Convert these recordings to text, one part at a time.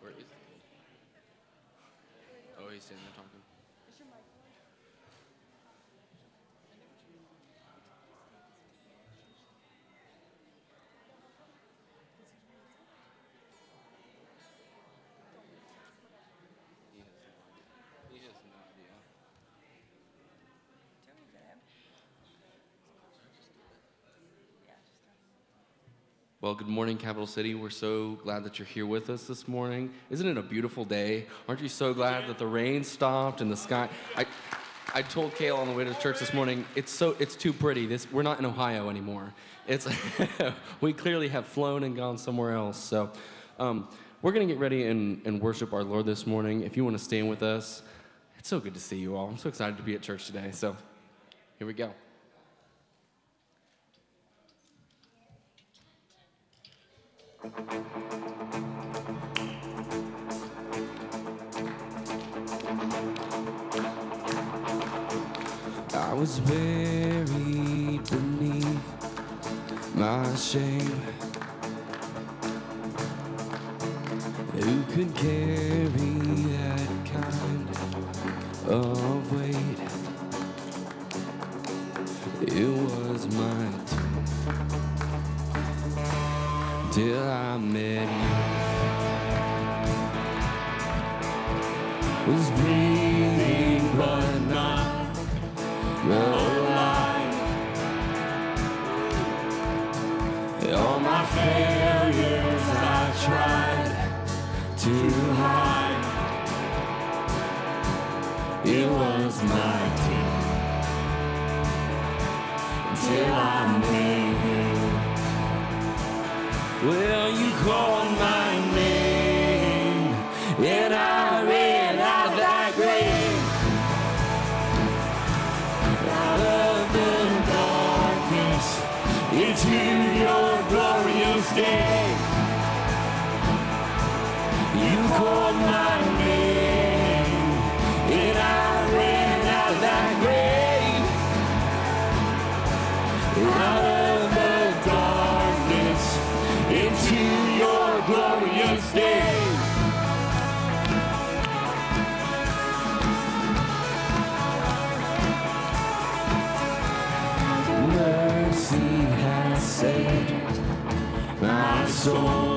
Where is he? Oh, he's sitting there talking. Well, good morning, Capital City. We're so glad that you're here with us this morning. Isn't it a beautiful day? Aren't you so glad that the rain stopped and the sky? I, I told Kayla on the way to church this morning, it's so it's too pretty. This we're not in Ohio anymore. It's we clearly have flown and gone somewhere else. So um, we're gonna get ready and, and worship our Lord this morning. If you want to stand with us, it's so good to see you all. I'm so excited to be at church today. So here we go. I was buried beneath my shame. Who could carry that kind of weight? My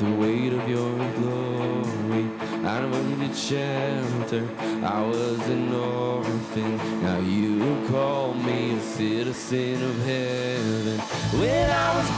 the weight of your glory. I needed shelter. I was an orphan. Now you call me a citizen of heaven. When I was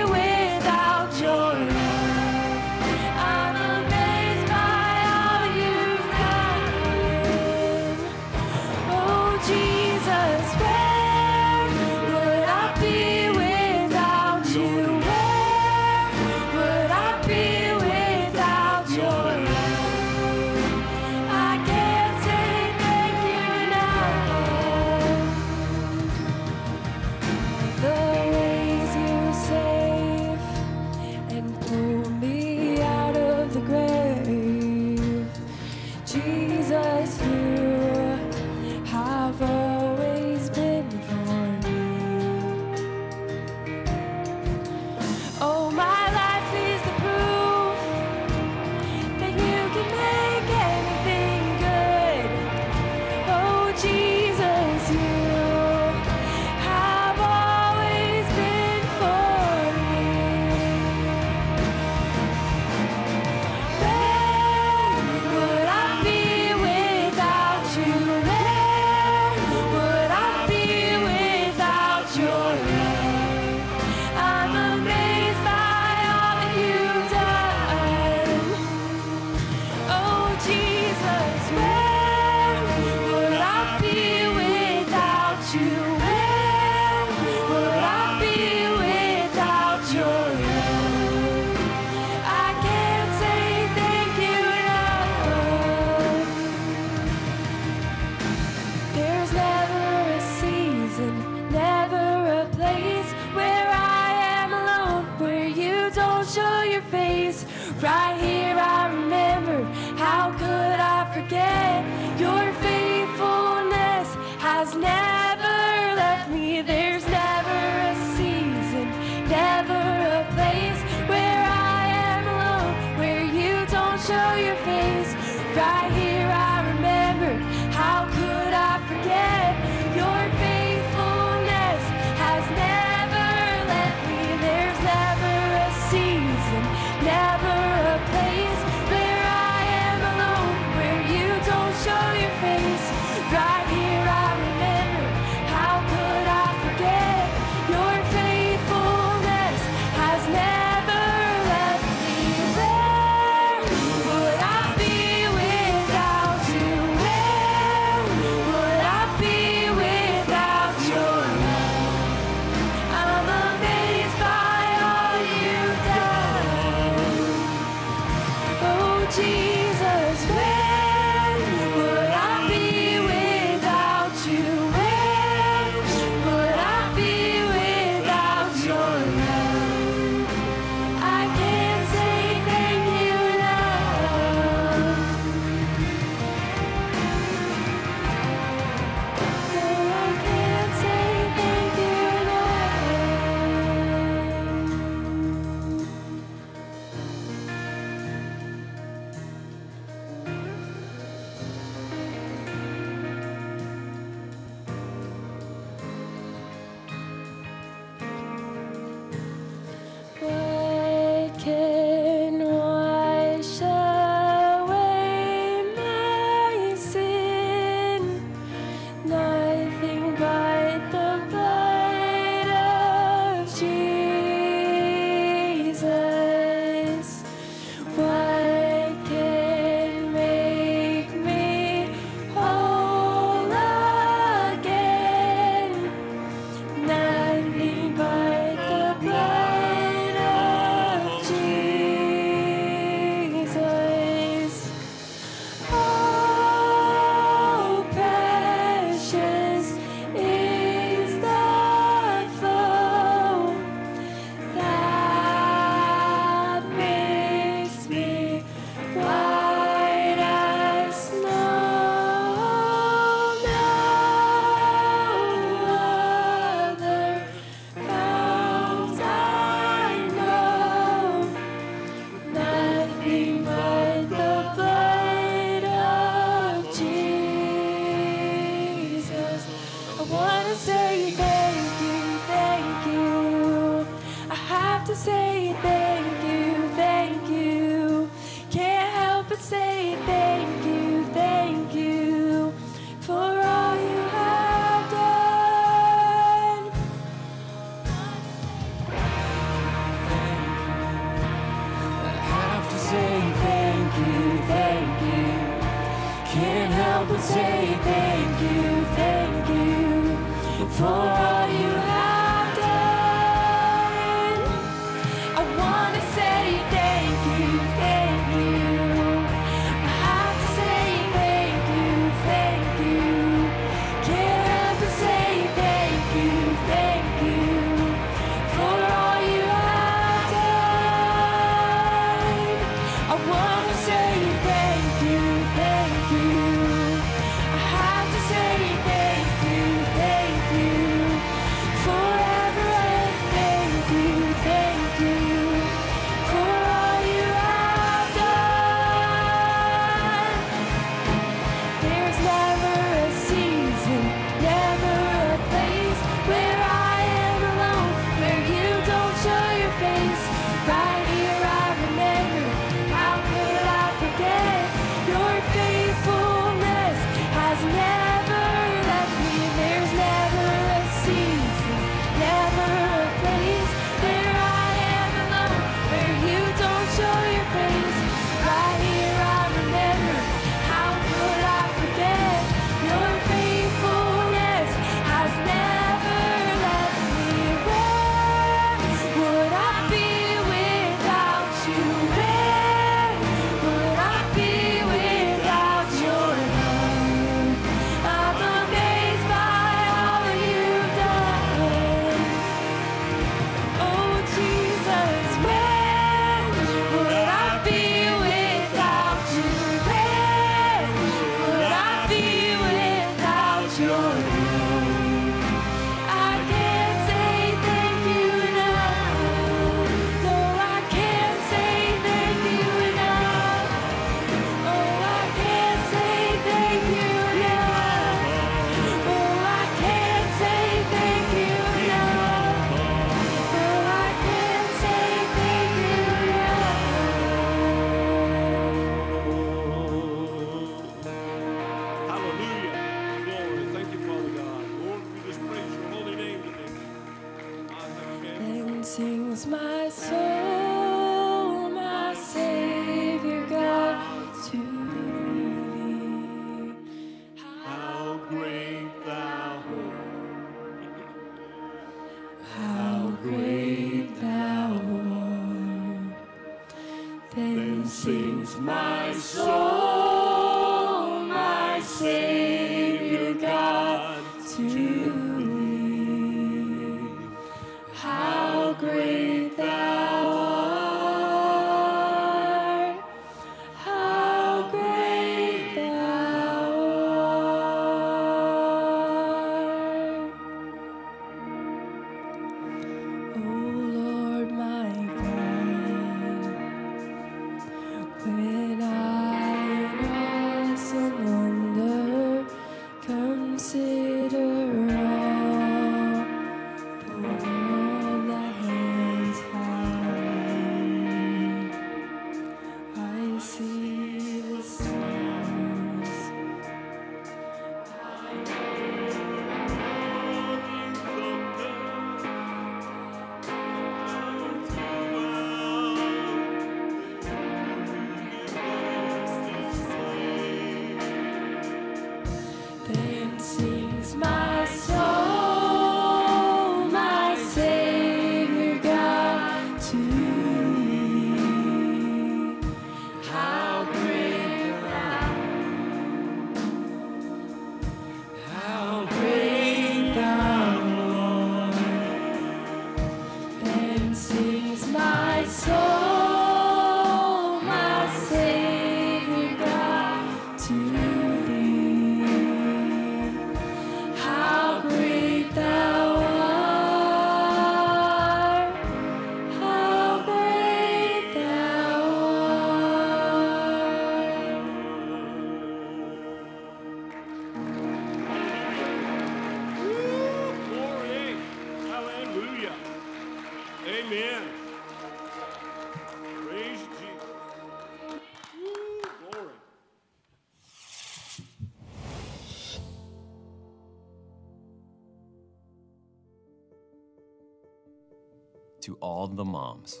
to all the moms.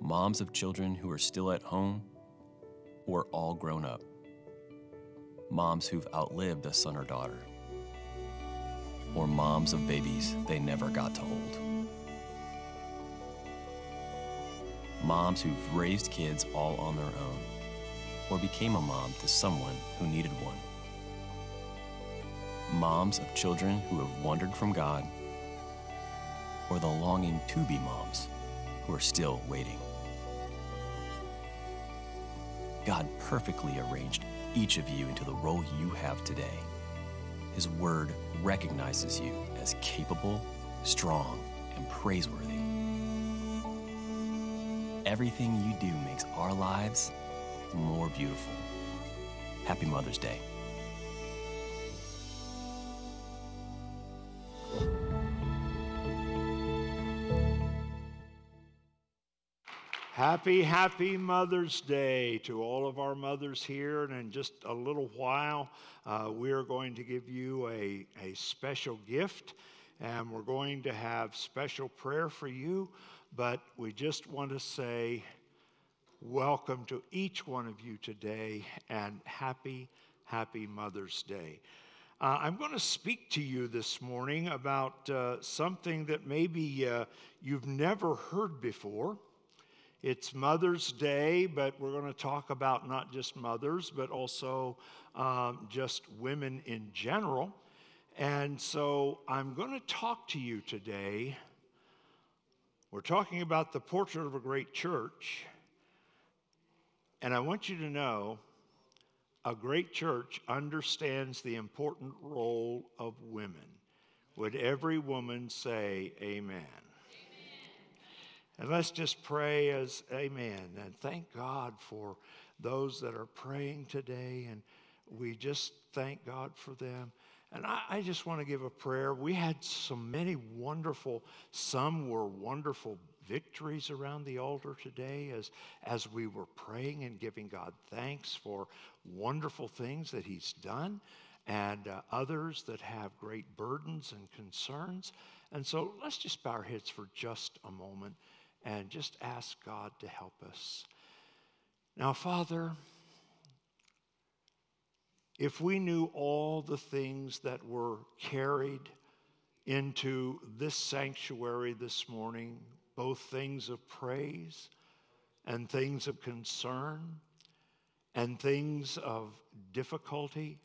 Moms of children who are still at home or all grown up. Moms who've outlived a son or daughter. Or moms of babies they never got to hold. Moms who've raised kids all on their own or became a mom to someone who needed one. Moms of children who have wandered from God or the longing to be moms who are still waiting. God perfectly arranged each of you into the role you have today. His word recognizes you as capable, strong, and praiseworthy. Everything you do makes our lives more beautiful. Happy Mother's Day. Happy, happy Mother's Day to all of our mothers here. And in just a little while, uh, we are going to give you a, a special gift and we're going to have special prayer for you. But we just want to say welcome to each one of you today and happy, happy Mother's Day. Uh, I'm going to speak to you this morning about uh, something that maybe uh, you've never heard before. It's Mother's Day, but we're going to talk about not just mothers, but also um, just women in general. And so I'm going to talk to you today. We're talking about the portrait of a great church. And I want you to know a great church understands the important role of women. Would every woman say, Amen? And let's just pray as amen and thank God for those that are praying today. And we just thank God for them. And I, I, just want to give a prayer. We had so many wonderful, some were wonderful victories around the altar today as, as we were praying and giving God thanks for wonderful things that He's done, and uh, others that have great burdens and concerns. And so let's just bow our heads for just a moment and just ask God to help us. Now, Father, if we knew all the things that were carried into this sanctuary this morning, both things of praise and things of concern and things of difficulty,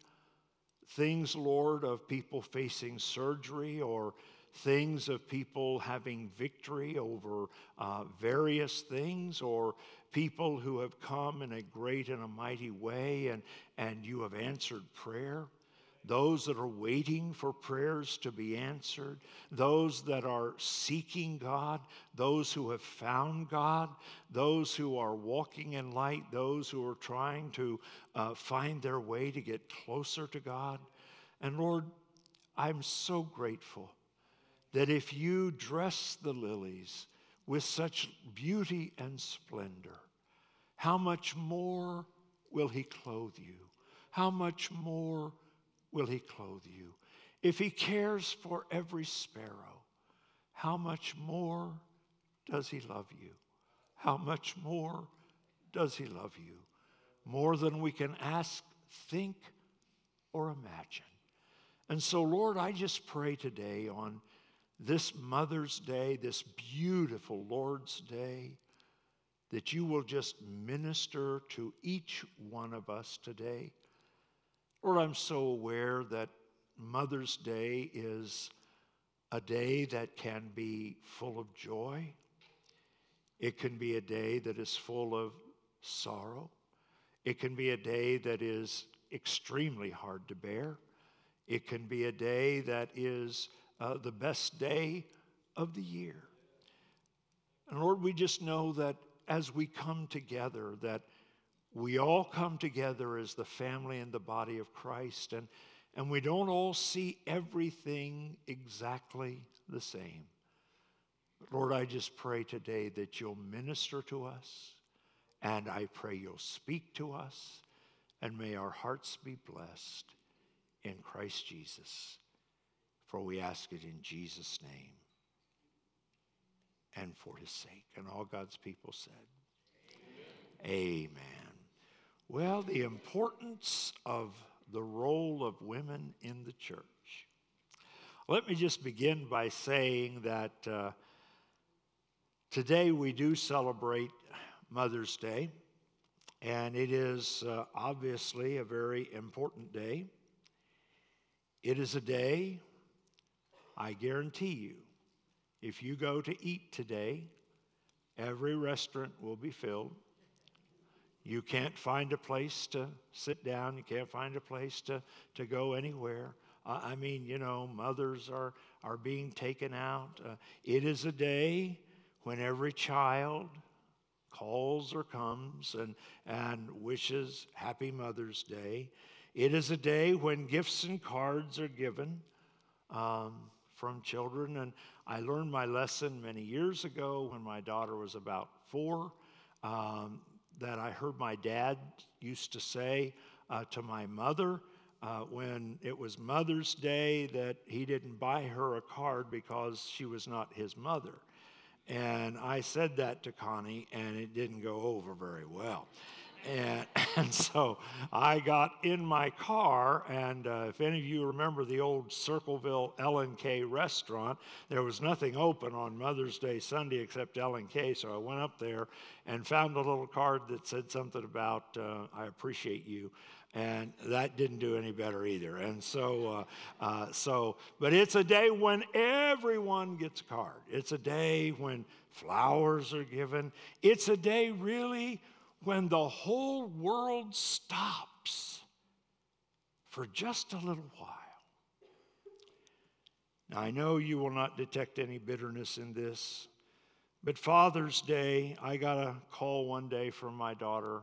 things, Lord, of people facing surgery or things of people having victory over uh, various things or people who have come in a great and a mighty way and, and you have answered prayer. Those that are waiting for prayers to be answered, those that are seeking God, those who have found God, those who are walking in light, those who are trying to uh, find their way to get closer to God. And Lord, I'm so grateful that if you dress the lilies with such beauty and splendor, how much more will he clothe you? How much more will he clothe you? If he cares for every sparrow, how much more does he love you? How much more does he love you? More than we can ask, think, or imagine. And so, Lord, I just pray today on this Mother's Day, this beautiful Lord's Day, that you will just minister to each one of us today. Lord, I'm so aware that Mother's Day is a day that can be full of joy. It can be a day that is full of sorrow. It can be a day that is extremely hard to bear. It can be a day that is uh, the best day of the year. And Lord, we just know that as we come together, that we all come together as the family and the body of Christ, and, and we don't all see everything exactly the same. But Lord, I just pray today that you'll minister to us, and I pray you'll speak to us, and may our hearts be blessed in Christ Jesus. For we ask it in Jesus' name. and for his sake. And all God's people said, Amen. Well, the importance of the role of women in the church. Let me just begin by saying that uh, today we do celebrate Mother's Day, and it is uh, obviously a very important day. It is a day, I guarantee you, if you go to eat today, every restaurant will be filled. You can't find a place to sit down. You can't find a place to, to go anywhere. I mean, you know, mothers are, are being taken out. Uh, it is a day when every child calls or comes and, and wishes Happy Mother's Day. It is a day when gifts and cards are given um, from children. And I learned my lesson many years ago when my daughter was about four. Um, that I heard my dad used to say uh, to my mother uh, when it was Mother's Day that he didn't buy her a card because she was not his mother. And I said that to Connie, and it didn't go over very well. And, and so I got in my car, and uh, if any of you remember the old Circleville L&K restaurant, there was nothing open on Mother's Day Sunday except L&K. So I went up there and found a little card that said something about uh, "I appreciate you." and that didn't do any better either. And so, uh, uh, so, but it's a day when everyone gets a card. It's a day when flowers are given. It's a day really when the whole world stops for just a little while. Now, I know you will not detect any bitterness in this, but Father's Day, I got a call one day from my daughter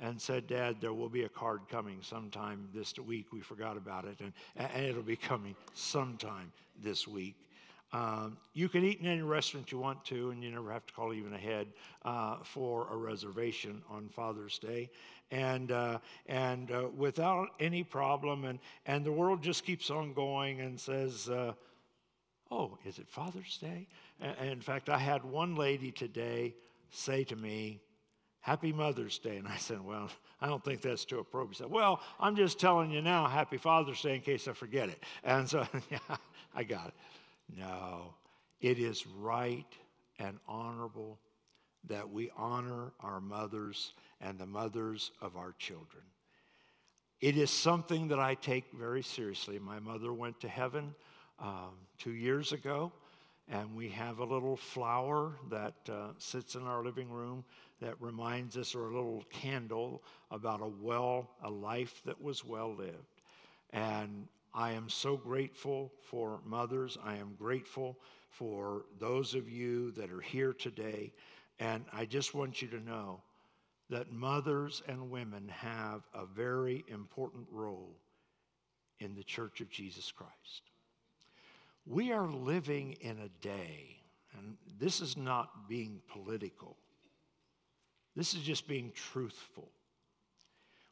and said, Dad, there will be a card coming sometime this week. We forgot about it, and, and it'll be coming sometime this week. Um, you can eat in any restaurant you want to, and you never have to call even ahead uh, for a reservation on Father's Day, and uh, and uh, without any problem. And and the world just keeps on going and says, uh, "Oh, is it Father's Day?" And, in fact, I had one lady today say to me, Happy Mother's Day. And I said, Well, I don't think that's too appropriate. She said, Well, I'm just telling you now, Happy Father's Day in case I forget it. And so, yeah, I got it. No, it is right and honorable that we honor our mothers and the mothers of our children. It is something that I take very seriously. My mother went to heaven um, two years ago, and we have a little flower that uh, sits in our living room that reminds us, or a little candle about a well, a life that was well lived. And I am so grateful for mothers. I am grateful for those of you that are here today. And I just want you to know that mothers and women have a very important role in the Church of Jesus Christ. We are living in a day, and this is not being political, this is just being truthful.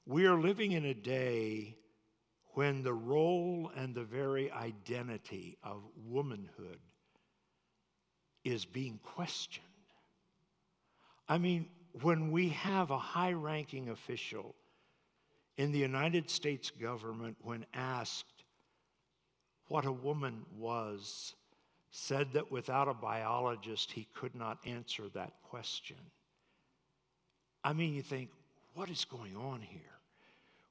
We are living in a day when the role and the very identity of womanhood is being questioned. I mean, when we have a high ranking official in the United States government, when asked what a woman was, said that without a biologist he could not answer that question. I mean, you think, what is going on here?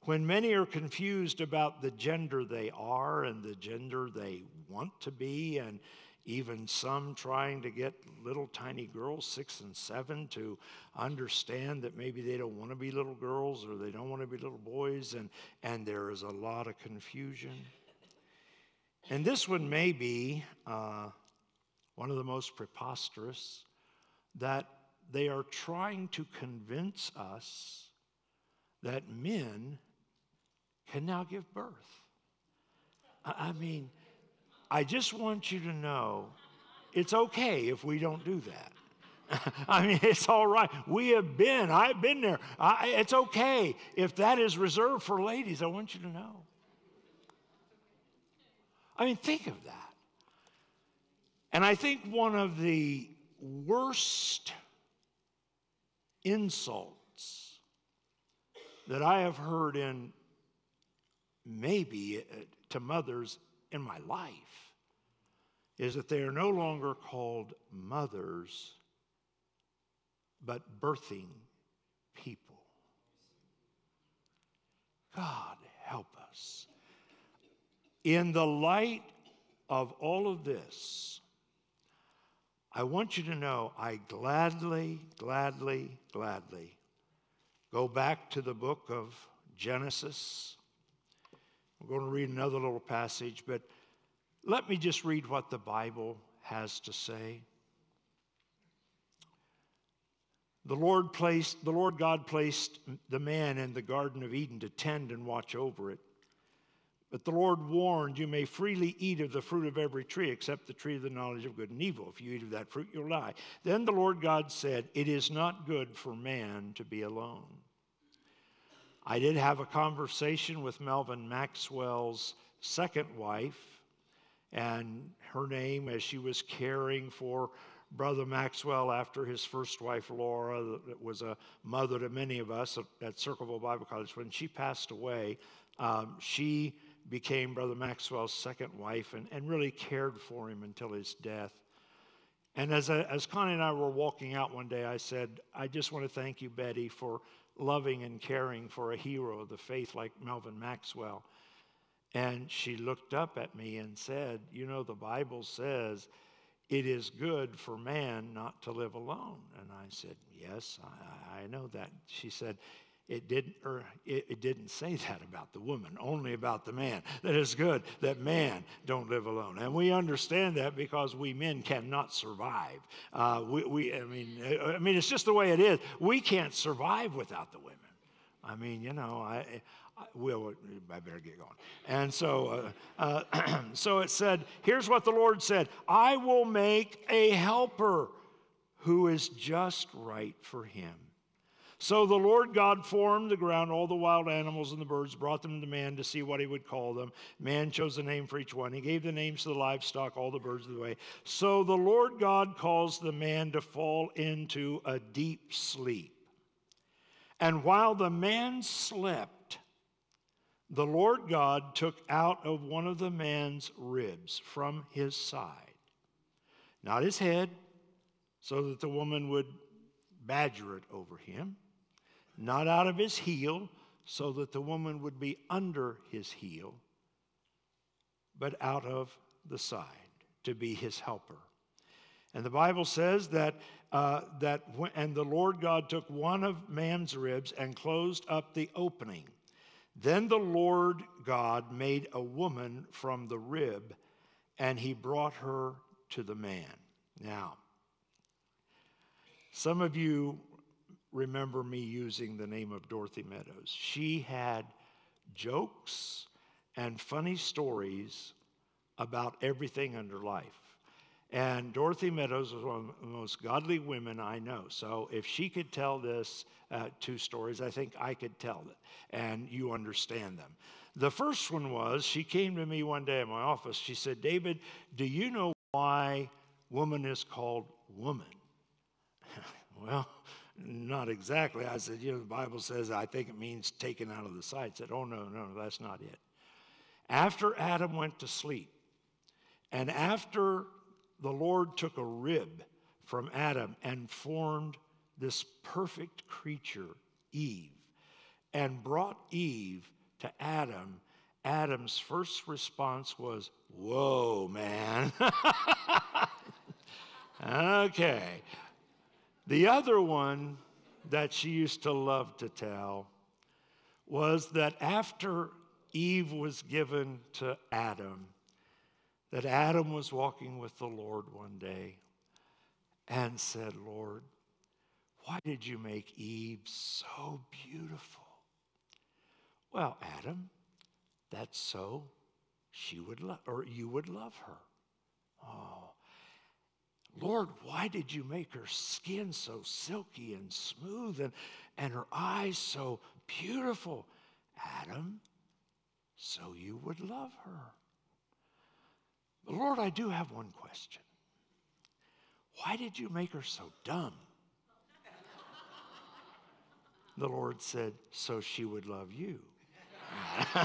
When many are confused about the gender they are and the gender they want to be, and even some trying to get little tiny girls, six and seven, to understand that maybe they don't want to be little girls or they don't want to be little boys, and, and there is a lot of confusion. And this one may be uh, one of the most preposterous that they are trying to convince us that men can now give birth. I mean, I just want you to know it's okay if we don't do that. I mean, it's all right. We have been, I've been there. I, it's okay if that is reserved for ladies. I want you to know. I mean, think of that. And I think one of the worst insults that I have heard in maybe uh, to mothers in my life is that they are no longer called mothers, but birthing people. God help us. In the light of all of this, I want you to know I gladly, gladly, gladly go back to the book of Genesis. We're going to read another little passage, but let me just read what the Bible has to say. The Lord placed the Lord God placed the man in the garden of Eden to tend and watch over it. But the Lord warned, You may freely eat of the fruit of every tree except the tree of the knowledge of good and evil. If you eat of that fruit, you'll die. Then the Lord God said, It is not good for man to be alone. I did have a conversation with Melvin Maxwell's second wife, and her name, as she was caring for Brother Maxwell after his first wife, Laura, that was a mother to many of us at Circleville Bible College, when she passed away, um, she became Brother Maxwell's second wife and, and really cared for him until his death. And as, as Connie and I were walking out one day, I said, I just want to thank you, Betty, for loving and caring for a hero of the faith like Melvin Maxwell. And she looked up at me and said, You know, the Bible says it is good for man not to live alone. And I said, Yes, I, I know that. She said, it didn't, or it, it, didn't say that about the woman, only about the man. That is good that man don't live alone, and we understand that because we men cannot survive. Uh, we, we, I mean, I mean, it's just the way it is. We can't survive without the women. I mean, you know, I, I will. I better get going. And so, uh, uh, so it said, here's what the Lord said: I will make a helper who is just right for him. So the Lord God formed the ground, all the wild animals and the birds, brought them to man to see what he would call them. Man chose a name for each one. He gave the names to the livestock, all the birds of the way. So the Lord God caused the man to fall into a deep sleep. And while the man slept, the Lord God took out of one of the man's ribs from his side, not his head, so that the woman would badger it over him not out of his heel, so that the woman would be under his heel, but out of the side to be his helper. And the Bible says that, uh, that when, and the Lord God took one of man's ribs and closed up the opening. Then the Lord God made a woman from the rib, and he brought her to the man. Now, some of you remember me using the name of Dorothy Meadows. She had jokes and funny stories about everything under life. And Dorothy Meadows was one of the most godly women I know. So if she could tell this uh, two stories, I think I could tell it, and you understand them. The first one was she came to me one day in my office. She said, David, do you know why woman is called woman? well, not exactly. I said, you know, the Bible says, I think it means taken out of the sight. I said, oh, no, no, that's not it. After Adam went to sleep, and after the Lord took a rib from Adam and formed this perfect creature, Eve, and brought Eve to Adam, Adam's first response was, Whoa, man. okay. The other one that she used to love to tell was that after Eve was given to Adam, that Adam was walking with the Lord one day and said, Lord, why did you make Eve so beautiful? Well, Adam, that's so she would love or you would love her. Oh, Lord, why did you make her skin so silky and smooth and, and her eyes so beautiful? Adam, so you would love her. But Lord, I do have one question. Why did you make her so dumb? The Lord said, So she would love you.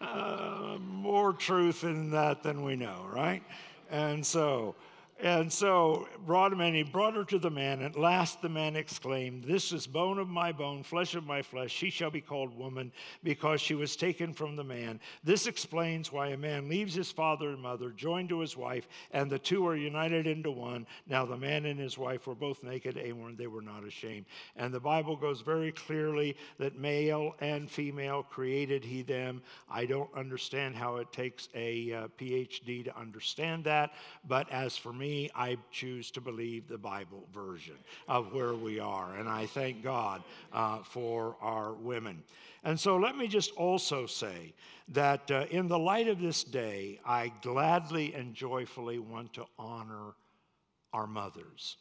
uh, more truth in that than we know, right? And so, and so brought him and he brought her to the man. At last the man exclaimed, This is bone of my bone, flesh of my flesh. She shall be called woman because she was taken from the man. This explains why a man leaves his father and mother, joined to his wife, and the two are united into one. Now the man and his wife were both naked and they were not ashamed. And the Bible goes very clearly that male and female created he them. I don't understand how it takes a uh, PhD to understand that, but as for me, I choose to believe the Bible version of where we are. And I thank God uh, for our women. And so let me just also say that uh, in the light of this day, I gladly and joyfully want to honor our mothers.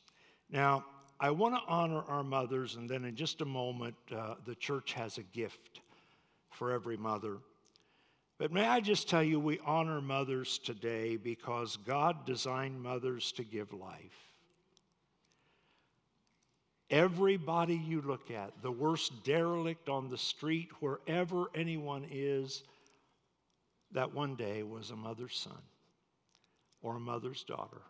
Now, I want to honor our mothers, and then in just a moment, uh, the church has a gift for every mother. But may I just tell you, we honor mothers today because God designed mothers to give life. Everybody you look at, the worst derelict on the street, wherever anyone is, that one day was a mother's son or a mother's daughter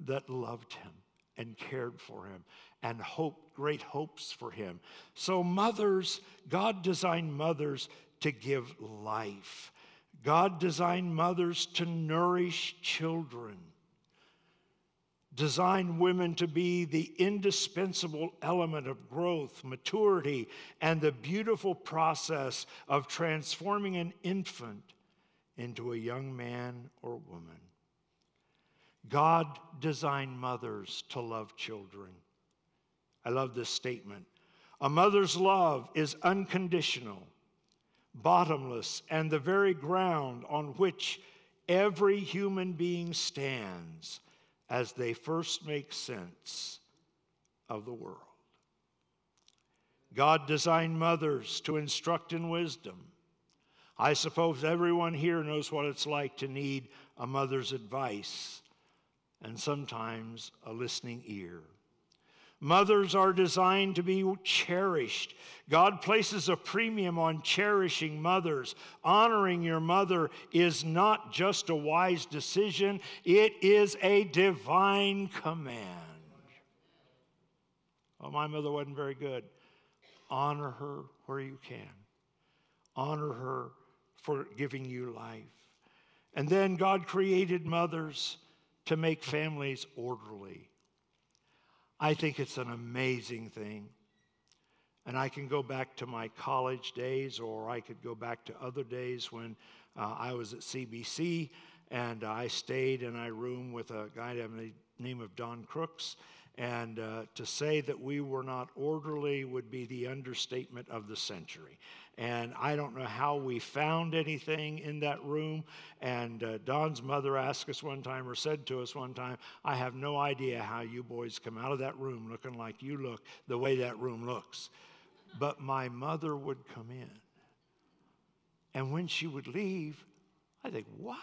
that loved him and cared for him and hoped great hopes for him. So, mothers, God designed mothers to give life. God designed mothers to nourish children, designed women to be the indispensable element of growth, maturity, and the beautiful process of transforming an infant into a young man or woman. God designed mothers to love children. I love this statement. A mother's love is unconditional bottomless, and the very ground on which every human being stands as they first make sense of the world. God designed mothers to instruct in wisdom. I suppose everyone here knows what it's like to need a mother's advice and sometimes a listening ear. Mothers are designed to be cherished. God places a premium on cherishing mothers. Honoring your mother is not just a wise decision, it is a divine command. Well, my mother wasn't very good. Honor her where you can, honor her for giving you life. And then God created mothers to make families orderly. I think it's an amazing thing. And I can go back to my college days, or I could go back to other days when uh, I was at CBC and I stayed in a room with a guy named the name of Don Crooks. And uh, to say that we were not orderly would be the understatement of the century. And I don't know how we found anything in that room. And uh, Don's mother asked us one time, or said to us one time, I have no idea how you boys come out of that room looking like you look, the way that room looks. But my mother would come in. And when she would leave, I think, wow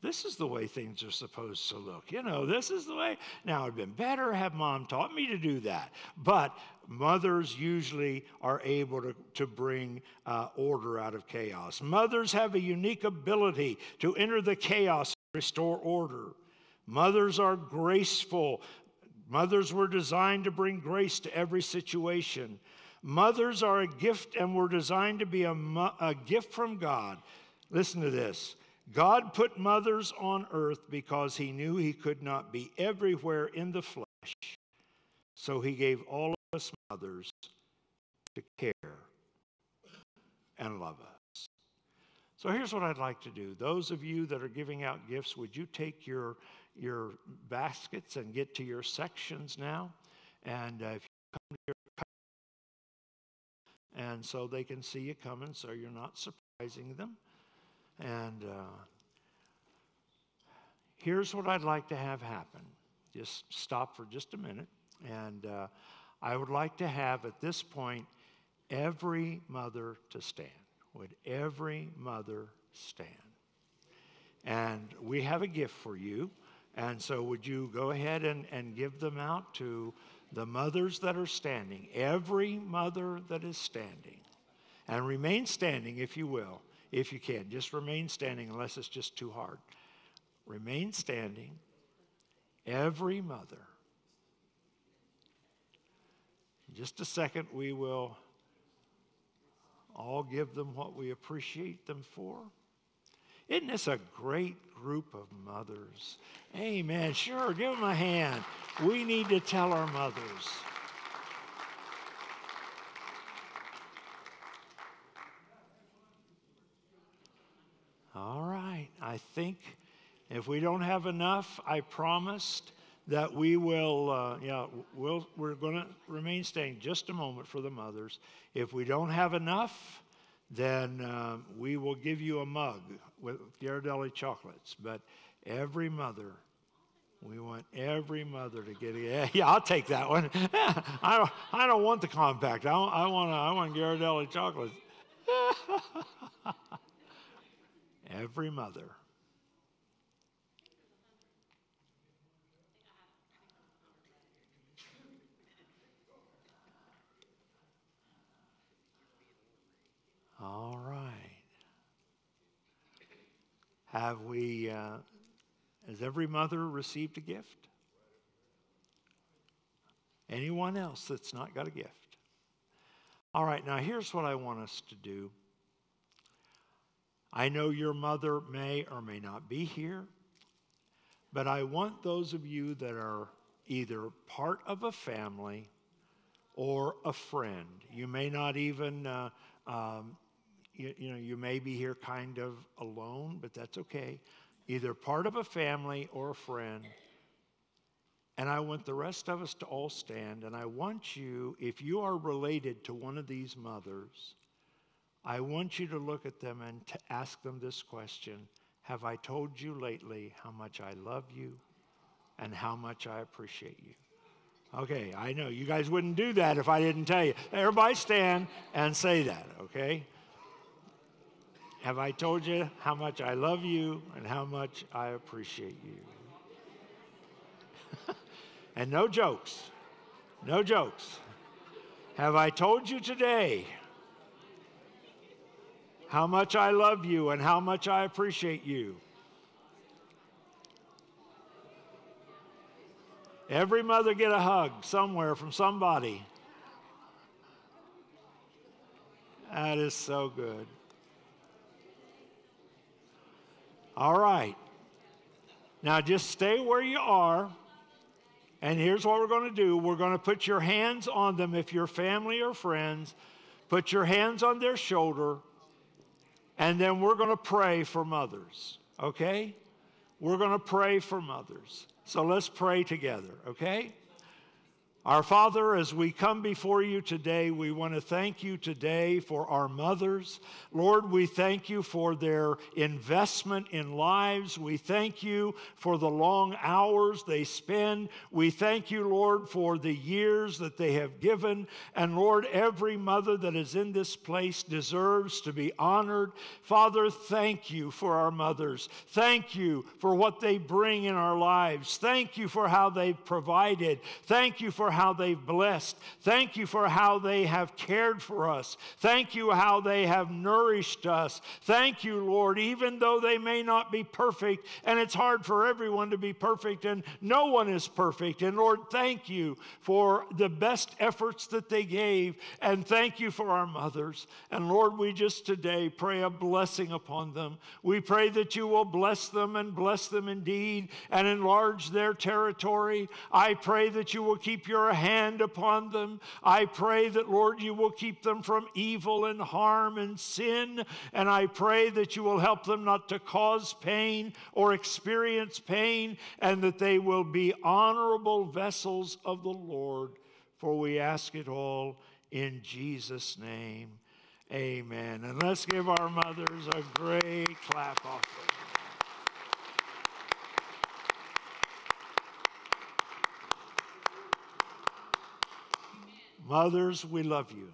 this is the way things are supposed to look. You know, this is the way. Now, it'd been better have mom taught me to do that. But mothers usually are able to, to bring uh, order out of chaos. Mothers have a unique ability to enter the chaos and restore order. Mothers are graceful. Mothers were designed to bring grace to every situation. Mothers are a gift and were designed to be a, a gift from God. Listen to this God put mothers on earth because he knew he could not be everywhere in the flesh. So he gave all of us mothers to care and love us. So here's what I'd like to do. Those of you that are giving out gifts, would you take your, your baskets and get to your sections now? And uh, if you come to your and so they can see you coming, so you're not surprising them. And uh, here's what I'd like to have happen. Just stop for just a minute. And uh, I would like to have at this point every mother to stand. Would every mother stand? And we have a gift for you. And so, would you go ahead and, and give them out to the mothers that are standing, every mother that is standing? And remain standing if you will, if you can. Just remain standing unless it's just too hard. Remain standing, every mother. In just a second, we will all give them what we appreciate them for. Isn't this a great group of mothers? Amen. Sure, give them a hand. We need to tell our mothers. All right. I think if we don't have enough, I promised that we will, uh, yeah, we'll, we're going to remain staying just a moment for the mothers. If we don't have enough, then uh, we will give you a mug with Ghirardelli chocolates. But every mother, we want every mother to get it. Yeah, I'll take that one. I, don't, I don't want the compact. I, I want, I want Ghirardelli chocolates. every mother. All right. Have we, uh, has every mother received a gift? Anyone else that's not got a gift? All right, now here's what I want us to do. I know your mother may or may not be here, but I want those of you that are either part of a family or a friend. You may not even uh, um, you, you know, you may be here kind of alone, but that's okay. Either part of a family or a friend. And I want the rest of us to all stand. And I want you, if you are related to one of these mothers, I want you to look at them and to ask them this question Have I told you lately how much I love you and how much I appreciate you? Okay, I know you guys wouldn't do that if I didn't tell you. Everybody stand and say that, okay? Have I told you how much I love you and how much I appreciate you? and no jokes, no jokes. Have I told you today how much I love you and how much I appreciate you? Every mother get a hug somewhere from somebody. That is so good. All right. Now just stay where you are. And here's what we're going to do we're going to put your hands on them if you're family or friends. Put your hands on their shoulder. And then we're going to pray for mothers. Okay? We're going to pray for mothers. So let's pray together. Okay? Our Father, as we come before you today, we want to thank you today for our mothers. Lord, we thank you for their investment in lives. We thank you for the long hours they spend. We thank you, Lord, for the years that they have given. And Lord, every mother that is in this place deserves to be honored. Father, thank you for our mothers. Thank you for what they bring in our lives. Thank you for how they've provided. Thank you for how they've blessed. Thank you for how they have cared for us. Thank you how they have nourished us. Thank you, Lord, even though they may not be perfect, and it's hard for everyone to be perfect, and no one is perfect. And Lord, thank you for the best efforts that they gave, and thank you for our mothers. And Lord, we just today pray a blessing upon them. We pray that you will bless them and bless them indeed and enlarge their territory. I pray that you will keep your hand upon them. I pray that, Lord, you will keep them from evil and harm and sin. And I pray that you will help them not to cause pain or experience pain, and that they will be honorable vessels of the Lord. For we ask it all in Jesus' name. Amen. And let's give our mothers a great clap offering. Mothers, we love you.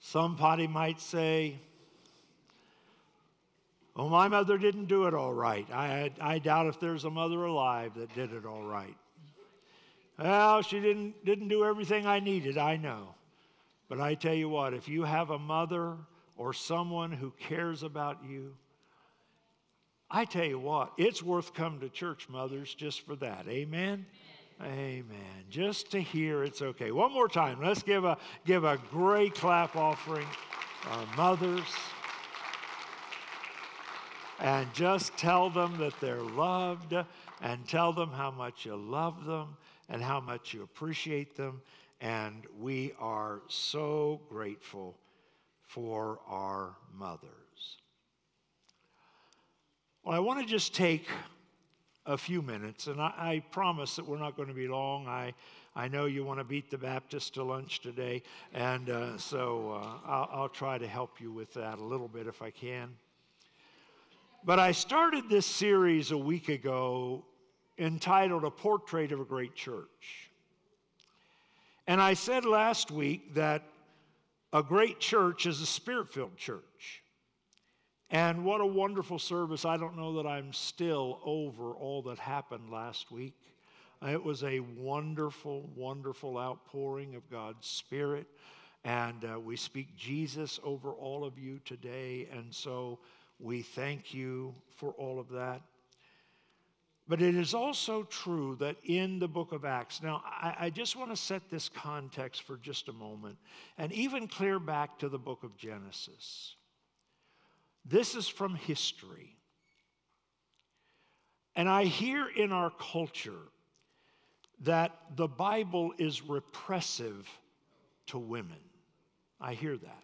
Somebody might say, Oh, my mother didn't do it all right. I, I doubt if there's a mother alive that did it all right. Well, she didn't, didn't do everything I needed, I know. But I tell you what, if you have a mother or someone who cares about you, I tell you what, it's worth coming to church, mothers, just for that. Amen? Amen. Just to hear it's okay. One more time. Let's give a, give a great clap offering our mothers. And just tell them that they're loved and tell them how much you love them and how much you appreciate them. And we are so grateful for our mothers. Well, I want to just take a few minutes, and I, I, promise that we're not going to be long. I, I know you want to beat the Baptist to lunch today, and uh, so uh, I'll, I'll try to help you with that a little bit if I can. But I started this series a week ago entitled A Portrait of a Great Church. And I said last week that a great church is a spirit filled church. And what a wonderful service. I don't know that I'm still over all that happened last week. It was a wonderful, wonderful outpouring of God's Spirit. And uh, we speak Jesus over all of you today. And so we thank you for all of that. But it is also true that in the book of Acts, now I, I, just want to set this context for just a moment and even clear back to the book of Genesis. This is from history. And I hear in our culture that the Bible is repressive to women. I hear that.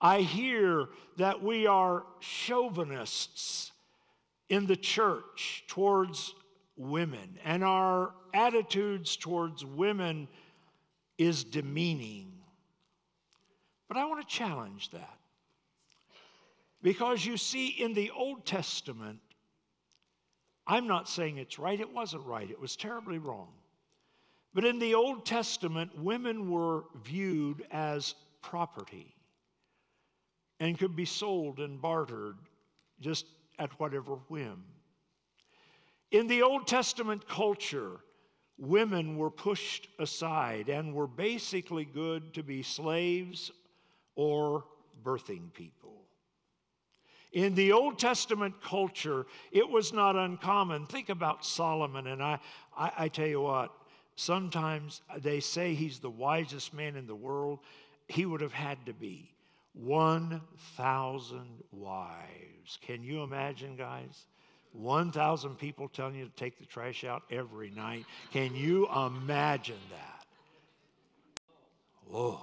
I hear that we are chauvinists in the church towards women, and our attitudes towards women is demeaning. But I want to challenge that. Because you see, in the Old Testament, I'm not saying it's right, it wasn't right, it was terribly wrong. But in the Old Testament, women were viewed as property and could be sold and bartered just at whatever whim. In the Old Testament culture, women were pushed aside and were basically good to be slaves or birthing people. In the Old Testament culture, it was not uncommon. Think about Solomon, and I, I, I tell you what, sometimes they say he's the wisest man in the world. He would have had to be. 1,000 wives. Can you imagine, guys? 1,000 people telling you to take the trash out every night. Can you imagine that? Whoa.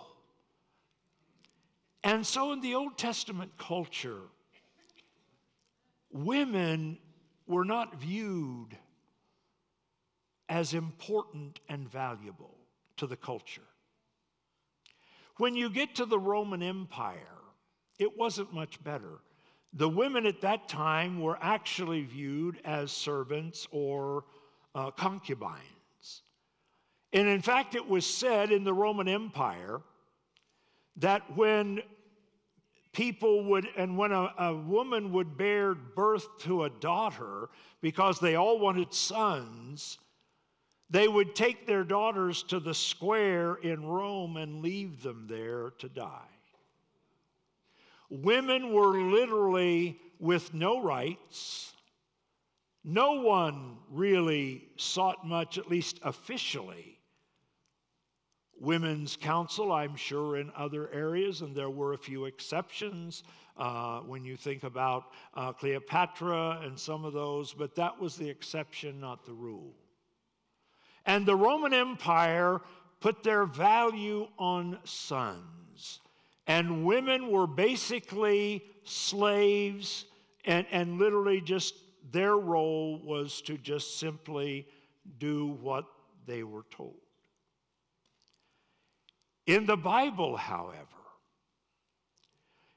And so in the Old Testament culture, women were not viewed as important and valuable to the culture. When you get to the Roman Empire, it wasn't much better. The women at that time were actually viewed as servants or uh, concubines. And in fact, it was said in the Roman Empire that when people would, and when a, a, woman would bear birth to a daughter, because they all wanted sons, they would take their daughters to the square in Rome and leave them there to die. Women were literally with no rights. No one really sought much, at least officially. Women's Council, I'm sure, in other areas, and there were a few exceptions uh, when you think about uh, Cleopatra and some of those, but that was the exception, not the rule. And the Roman Empire put their value on sons. And women were basically slaves, and, and literally just their role was to just simply do what they were told. In the Bible, however,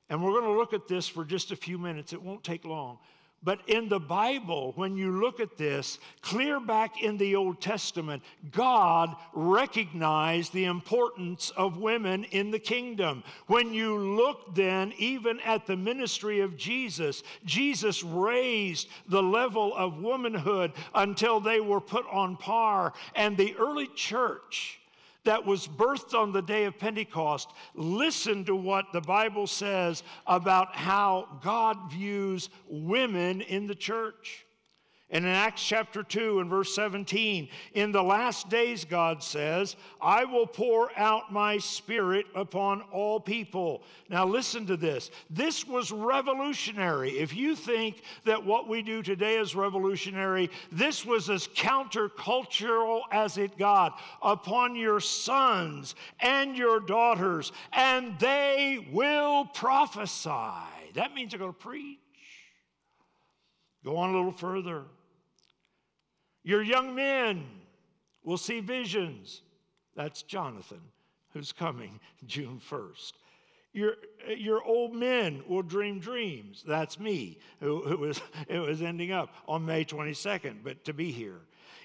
and we're going to look at this for just a few minutes, it won't take long. But in the Bible, when you look at this, clear back in the Old Testament, God recognized the importance of women in the kingdom. When you look then even at the ministry of Jesus, Jesus raised the level of womanhood until they were put on par. And the early church, that was birthed on the day of Pentecost, listen to what the Bible says about how God views women in the church. And in Acts chapter 2 and verse 17, in the last days, God says, I will pour out my spirit upon all people. Now, listen to this. This was revolutionary. If you think that what we do today is revolutionary, this was as countercultural as it got. Upon your sons and your daughters, and they will prophesy. That means they're going to preach. Go on a little further. Your young men will see visions. That's Jonathan, who's coming June 1st. Your, your old men will dream dreams. That's me, who, who was, it was ending up on May 22nd, but to be here.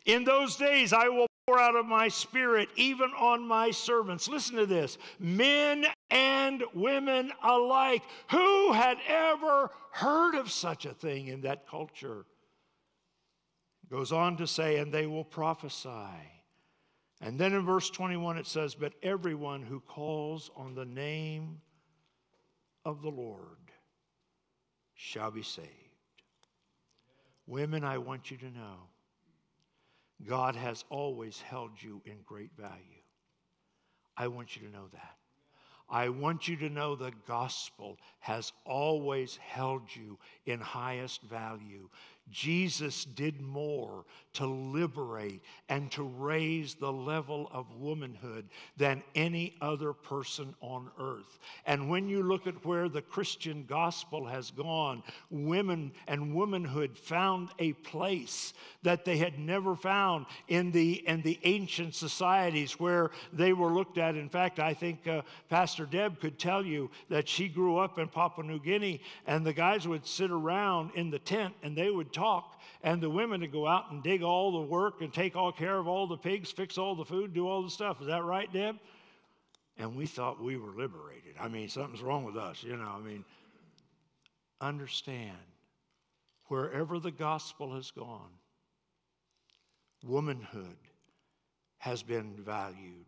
In those days, I will pour out of my spirit even on my servants. Listen to this men and women alike. Who had ever heard of such a thing in that culture? Goes on to say, and they will prophesy. And then in verse 21 it says, But everyone who calls on the name of the Lord shall be saved. Women, I want you to know God has always held you in great value. I want you to know that. I want you to know the gospel has always held you in highest value. Jesus did more to liberate and to raise the level of womanhood than any other person on earth. And when you look at where the Christian gospel has gone, women and womanhood found a place that they had never found in the, in the ancient societies where they were looked at. In fact, I think uh, Pastor Deb could tell you that she grew up in Papua New Guinea and the guys would sit around in the tent and they would talk, and the women to go out and dig all the work and take all care of all the pigs, fix all the food, do all the stuff. Is that right, Deb? And we thought we were liberated. I mean, something's wrong with us, you know. I mean, understand wherever the gospel has gone, womanhood has been valued.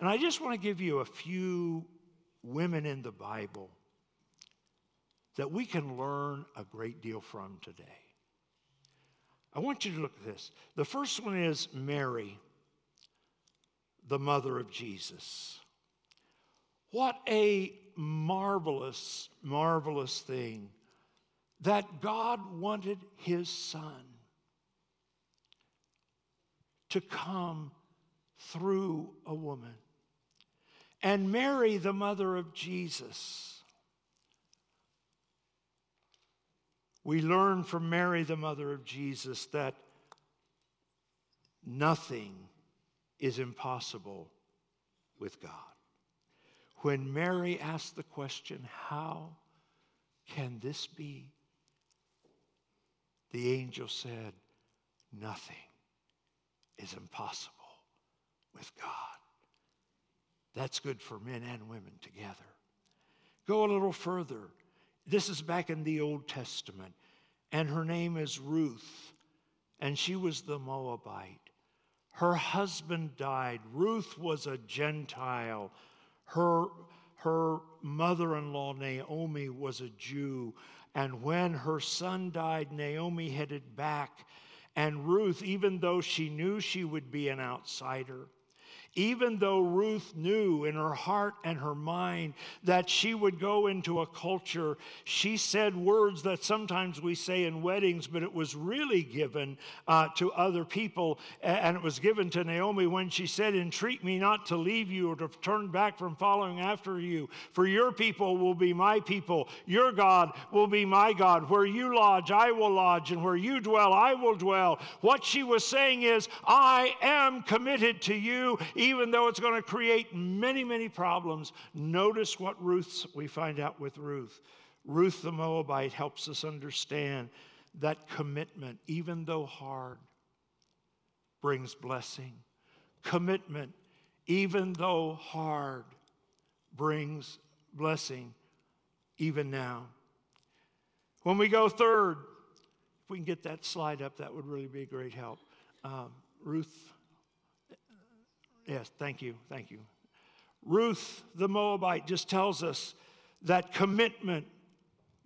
And I just want to give you a few women in the Bible that we can learn a great deal from today. I want you to look at this. The first one is Mary, the mother of Jesus. What a marvelous, marvelous thing that God wanted his son to come through a woman. And Mary, the mother of Jesus, We learn from Mary, the mother of Jesus, that nothing is impossible with God. When Mary asked the question, How can this be? The angel said, Nothing is impossible with God. That's good for men and women together. Go a little further. This is back in the Old Testament. And her name is Ruth. And she was the Moabite. Her husband died. Ruth was a Gentile. Her, her mother in law, Naomi, was a Jew. And when her son died, Naomi headed back. And Ruth, even though she knew she would be an outsider, even though Ruth knew in her heart and her mind that she would go into a culture, she said words that sometimes we say in weddings, but it was really given uh, to other people. And it was given to Naomi when she said, Entreat me not to leave you or to turn back from following after you, for your people will be my people, your God will be my God. Where you lodge, I will lodge, and where you dwell, I will dwell. What she was saying is, I am committed to you even though it's going to create many, many problems. Notice what Ruth, we find out with Ruth. Ruth the Moabite helps us understand that commitment, even though hard, brings blessing. Commitment, even though hard, brings blessing, even now. When we go third, if we can get that slide up, that would really be a great help. Um, Ruth, yes, thank you, thank you. Ruth the Moabite just tells us that commitment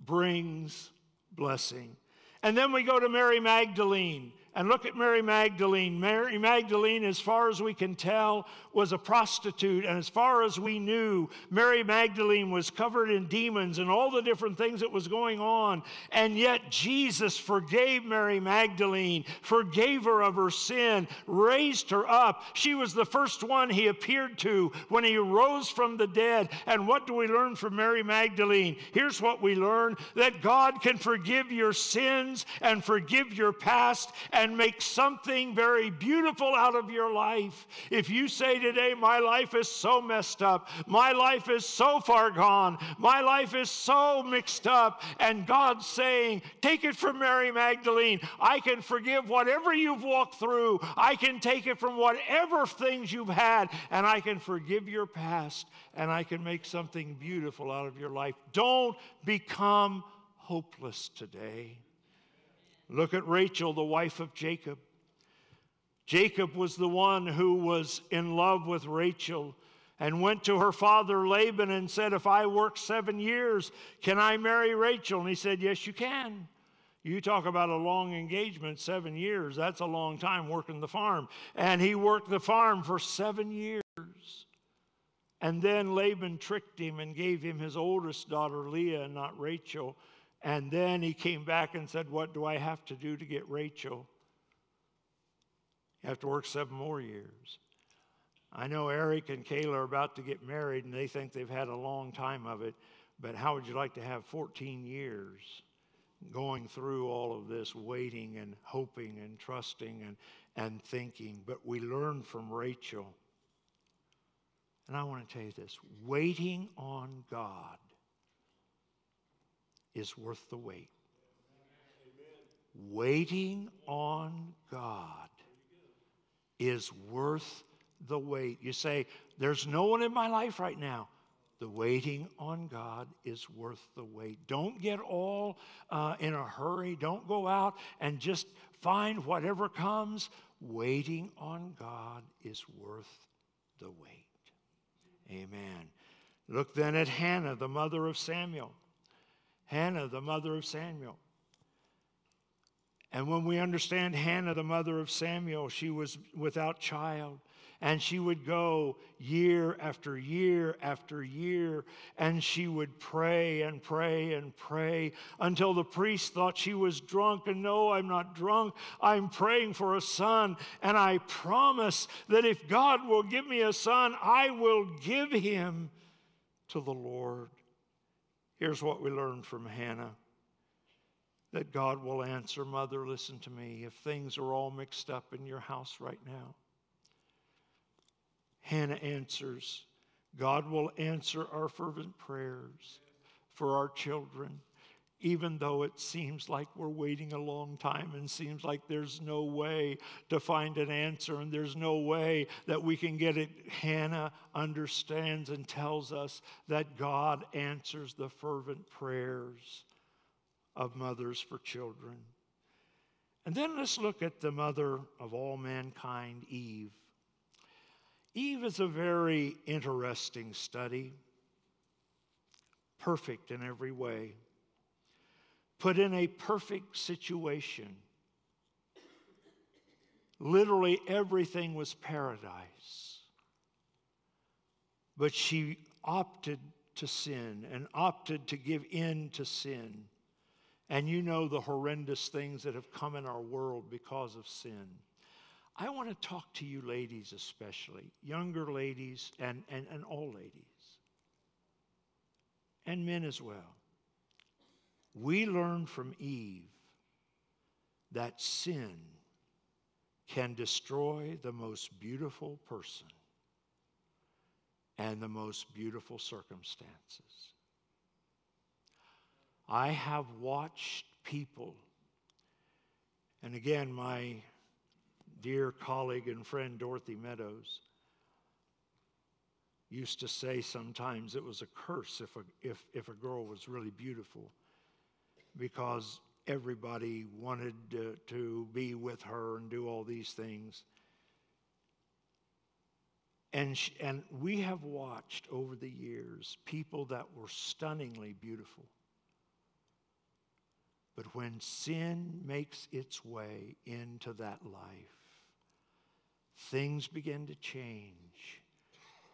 brings blessing. And then we go to Mary Magdalene. And look at Mary Magdalene. Mary Magdalene, as far as we can tell, was a prostitute. And as far as we knew, Mary Magdalene was covered in demons and all the different things that was going on. And yet Jesus forgave Mary Magdalene, forgave her of her sin, raised her up. She was the first one he appeared to when he rose from the dead. And what do we learn from Mary Magdalene? Here's what we learn that God can forgive your sins and forgive your past and and make something very beautiful out of your life. If you say today, My life is so messed up, my life is so far gone, my life is so mixed up, and God's saying, Take it from Mary Magdalene. I can forgive whatever you've walked through, I can take it from whatever things you've had, and I can forgive your past, and I can make something beautiful out of your life. Don't become hopeless today. Look at Rachel, the wife of Jacob. Jacob was the one who was in love with Rachel and went to her father Laban and said, If I work seven years, can I marry Rachel? And he said, Yes, you can. You talk about a long engagement, seven years. That's a long time working the farm. And he worked the farm for seven years. And then Laban tricked him and gave him his oldest daughter, Leah, and not Rachel. And then he came back and said, What do I have to do to get Rachel? You have to work seven more years. I know Eric and Kayla are about to get married and they think they've had a long time of it, but how would you like to have 14 years going through all of this, waiting and hoping and trusting and, and thinking? But we learn from Rachel. And I want to tell you this waiting on God is worth the wait. Waiting on God is worth the wait. You say, There's no one in my life right now. The waiting on God is worth the wait. Don't get all uh, in a hurry. Don't go out and just find whatever comes. Waiting on God is worth the wait. Amen. Look then at Hannah, the mother of Samuel. Hannah, the mother of Samuel. And when we understand Hannah, the mother of Samuel, she was without child. And she would go year after year after year, and she would pray and pray and pray until the priest thought she was drunk. And no, I'm not drunk. I'm praying for a son. And I promise that if God will give me a son, I will give him to the Lord. Here's what we learned from Hannah that God will answer. Mother, listen to me. If things are all mixed up in your house right now, Hannah answers. God will answer our fervent prayers for our children even though it seems like we're waiting a long time and seems like there's no way to find an answer and there's no way that we can get it, Hannah understands and tells us that God answers the fervent prayers of mothers for children. And then let's look at the mother of all mankind, Eve. Eve is a very interesting study, perfect in every way put in a perfect situation. Literally everything was paradise. But she opted to sin and opted to give in to sin. And you know the horrendous things that have come in our world because of sin. I want to talk to you ladies, especially, younger ladies and, and, and all ladies, and men as well we learn from Eve that sin can destroy the most beautiful person and the most beautiful circumstances. I have watched people, and again, my dear colleague and friend Dorothy Meadows used to say sometimes it was a curse if a, if, if a girl was really beautiful because everybody wanted to, to be with her and do all these things. And, sh- and we have watched over the years people that were stunningly beautiful. But when sin makes its way into that life, things begin to change.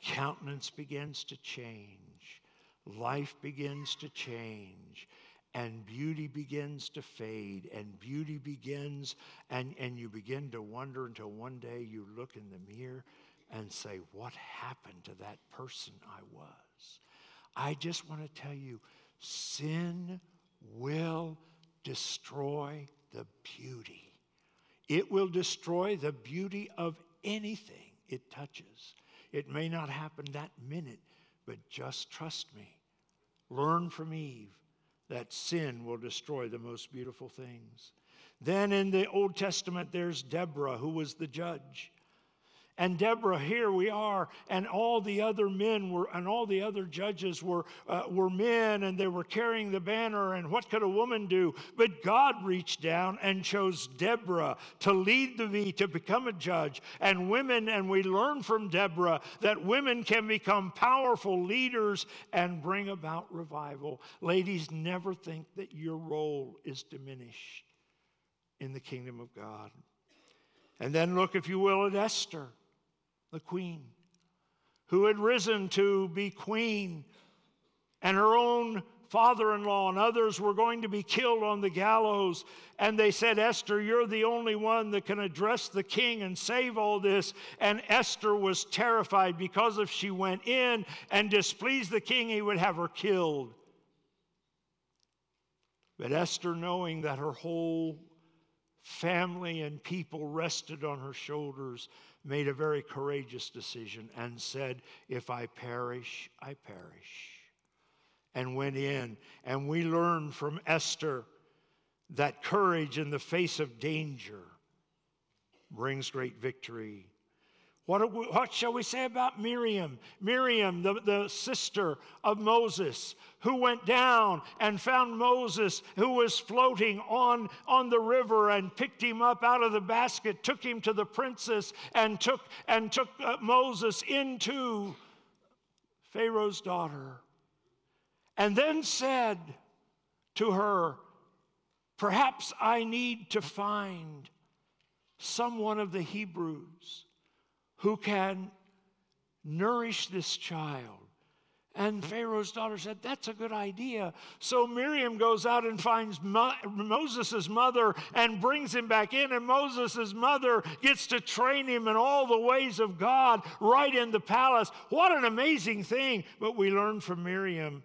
Countenance begins to change. Life begins to change. And beauty begins to fade. And beauty begins, and, and you begin to wonder until one day you look in the mirror and say, What happened to that person I was? I just want to tell you sin will destroy the beauty. It will destroy the beauty of anything it touches. It may not happen that minute, but just trust me. Learn from Eve that sin will destroy the most beautiful things. Then in the Old Testament, there's Deborah, who was the judge. And Deborah, here we are, and all the other men were, and all the other judges were, uh, were men, and they were carrying the banner. And what could a woman do? But God reached down and chose Deborah to lead the V, to become a judge. And women, and we learn from Deborah that women can become powerful leaders and bring about revival. Ladies, never think that your role is diminished in the kingdom of God. And then look, if you will, at Esther the queen, who had risen to be queen, and her own father in law and others were going to be killed on the gallows. And they said, Esther, you're the only one that can address the king and save all this. And Esther was terrified because if she went in and displeased the king, he would have her killed. But Esther, knowing that her whole family and people rested on her shoulders, made a very courageous decision and said, If I perish, I perish. And went in. And we learn from Esther that courage in the face of danger brings great victory. What, we, what, shall we say about Miriam? Miriam, the, the sister of Moses, who went down and found Moses, who was floating on, on the river, and picked him up out of the basket, took him to the princess, and took, and took uh, Moses into Pharaoh's daughter. And then said to her, Perhaps I need to find someone of the Hebrews who can nourish this child. And Pharaoh's daughter said, That's a good idea. So Miriam goes out and finds Mo- Moses' mother and brings him back in. And Moses' mother gets to train him in all the ways of God right in the palace. What an amazing thing. But we learn from Miriam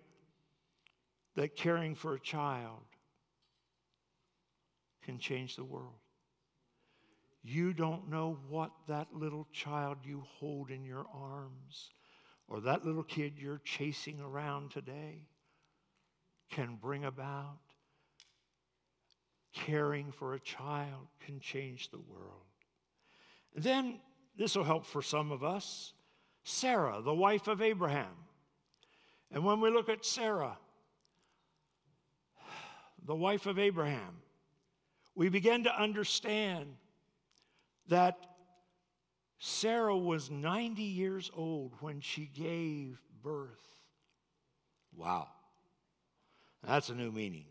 that caring for a child can change the world. You don't know what that little child you hold in your arms or that little kid you're chasing around today can bring about. Caring for a child can change the world. And then this will help for some of us. Sarah, the wife of Abraham. And when we look at Sarah, the wife of Abraham, we begin to understand that Sarah was 90 years old when she gave birth. Wow. That's a new meaning.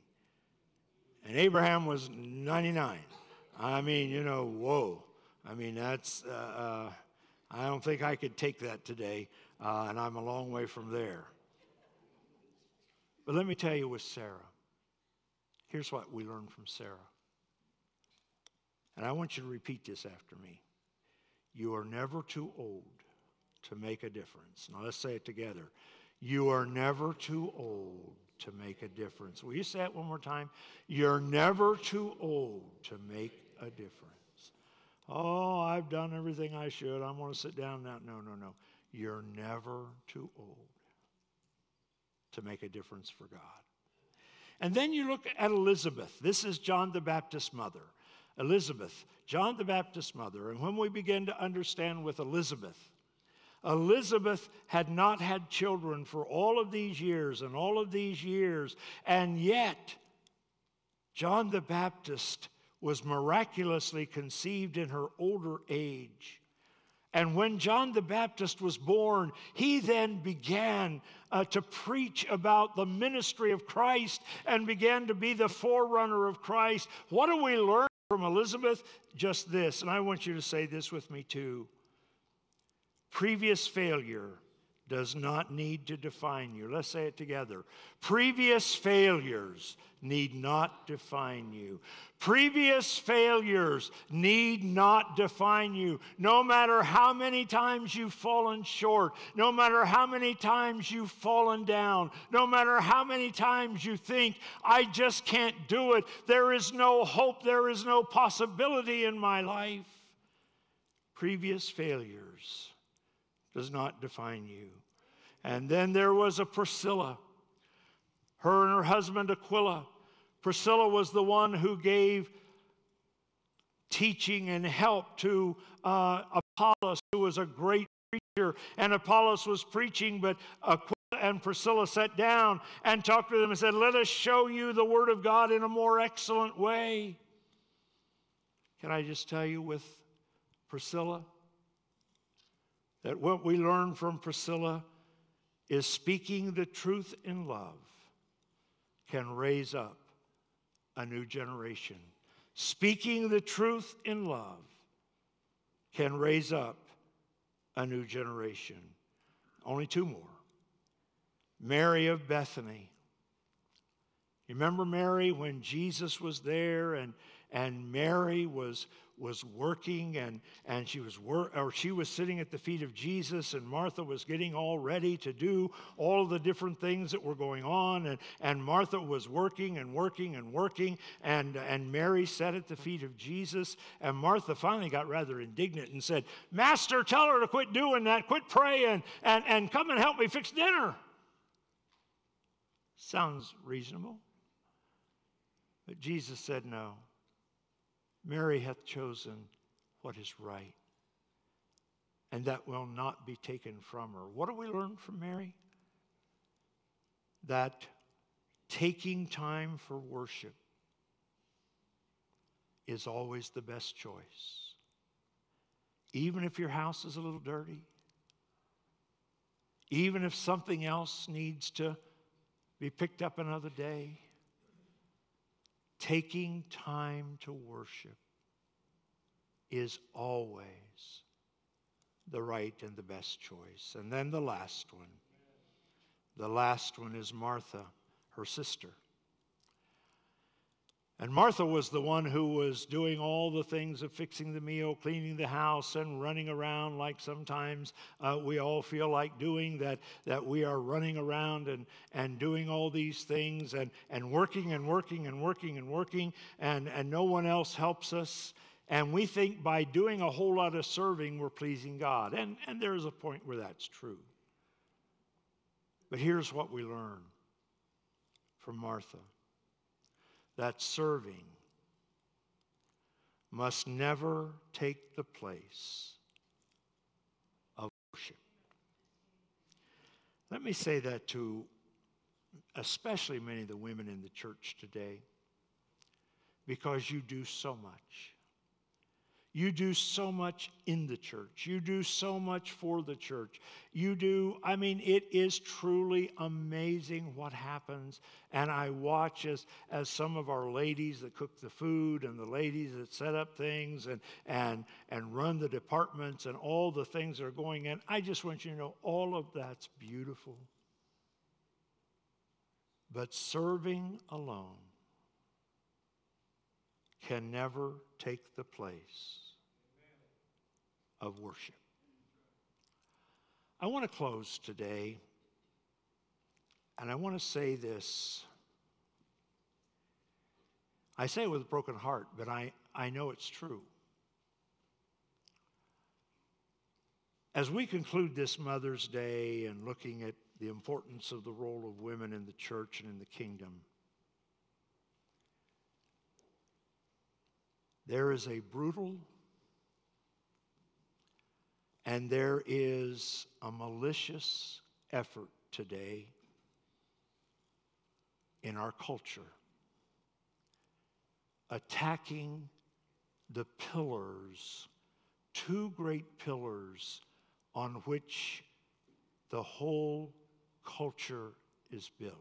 And Abraham was 99. I mean, you know, whoa. I mean, that's, uh, uh, I don't think I could take that today, uh, and I'm a long way from there. But let me tell you with Sarah, here's what we learned from Sarah. And I want you to repeat this after me. You are never too old to make a difference. Now let's say it together. You are never too old to make a difference. Will you say it one more time? You're never too old to make a difference. Oh, I've done everything I should. I want to sit down now. No, no, no. You're never too old to make a difference for God. And then you look at Elizabeth. This is John the Baptist's mother. Elizabeth, John the Baptist's mother. And when we begin to understand with Elizabeth, Elizabeth had not had children for all of these years and all of these years, and yet John the Baptist was miraculously conceived in her older age. And when John the Baptist was born, he then began uh, to preach about the ministry of Christ and began to be the forerunner of Christ. What do we learn from Elizabeth? Just this, and I want you to say this with me too. Previous failure does not need to define you. Let's say it together. Previous failures need not define you. Previous failures need not define you. No matter how many times you've fallen short, no matter how many times you've fallen down, no matter how many times you think, I just can't do it, there is no hope, there is no possibility in my life. Previous failures does not define you. And then there was a Priscilla, her and her husband Aquila. Priscilla was the one who gave teaching and help to uh, Apollos, who was a great preacher. And Apollos was preaching, but Aquila and Priscilla sat down and talked to them and said, Let us show you the Word of God in a more excellent way. Can I just tell you with Priscilla? That what we learn from Priscilla is speaking the truth in love can raise up a new generation. Speaking the truth in love can raise up a new generation. Only two more. Mary of Bethany. You remember Mary when Jesus was there and, and Mary was, was working and, and she was wor- or she was sitting at the feet of Jesus and Martha was getting all ready to do all the different things that were going on and, and Martha was working and working and working and, and Mary sat at the feet of Jesus and Martha finally got rather indignant and said, Master, tell her to quit doing that, quit praying and, and come and help me fix dinner. Sounds reasonable. But Jesus said no. Mary hath chosen what is right, and that will not be taken from her. What do we learn from Mary? That taking time for worship is always the best choice. Even if your house is a little dirty, even if something else needs to be picked up another day, taking time to worship is always the right and the best choice. And then the last one. The last one is Martha, her sister. And Martha was the one who was doing all the things of fixing the meal, cleaning the house, and running around like sometimes uh, we all feel like doing, that, that we are running around and, and doing all these things and, and working and working and working and working, and, and no one else helps us. And we think by doing a whole lot of serving, we're pleasing God. And, and there's a point where that's true. But here's what we learn from Martha that serving must never take the place of worship. Let me say that to especially many of the women in the church today, because you do so much. You do so much in the church. You do so much for the church. You do, I mean, it is truly amazing what happens. And I watch as, as some of our ladies that cook the food and the ladies that set up things and, and, and run the departments and all the things that are going in. I just want you to know all of that's beautiful. But serving alone can never take the place of worship. I want to close today, and I want to say this. I say it with a broken heart, but I, I know it's true. As we conclude this Mother's Day and looking at the importance of the role of women in the church and in the kingdom, there is a brutal and there is a malicious effort today in our culture attacking the pillars, two great pillars on which the whole culture is built.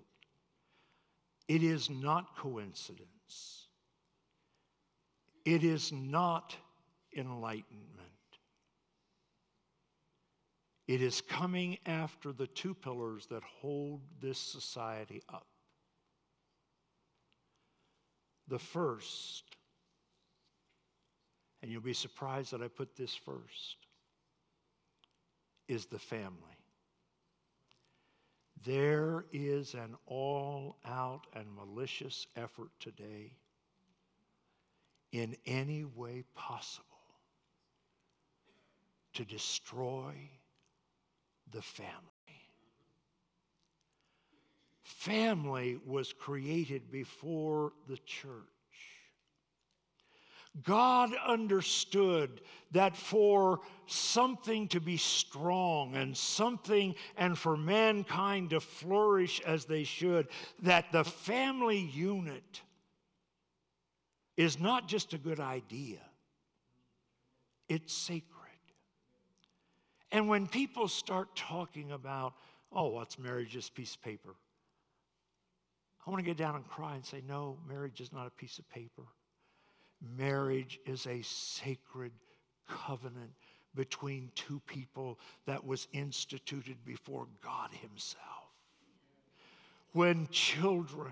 It is not coincidence. It is not enlightenment. It is coming after the two pillars that hold this society up. The first, and you'll be surprised that I put this first, is the family. There is an all out and malicious effort today in any way possible to destroy the family. Family was created before the church. God understood that for something to be strong and something and for mankind to flourish as they should, that the family unit is not just a good idea, it's sacred. And when people start talking about, oh, what's marriage? Just a piece of paper. I want to get down and cry and say, no, marriage is not a piece of paper. Marriage is a sacred covenant between two people that was instituted before God Himself. When children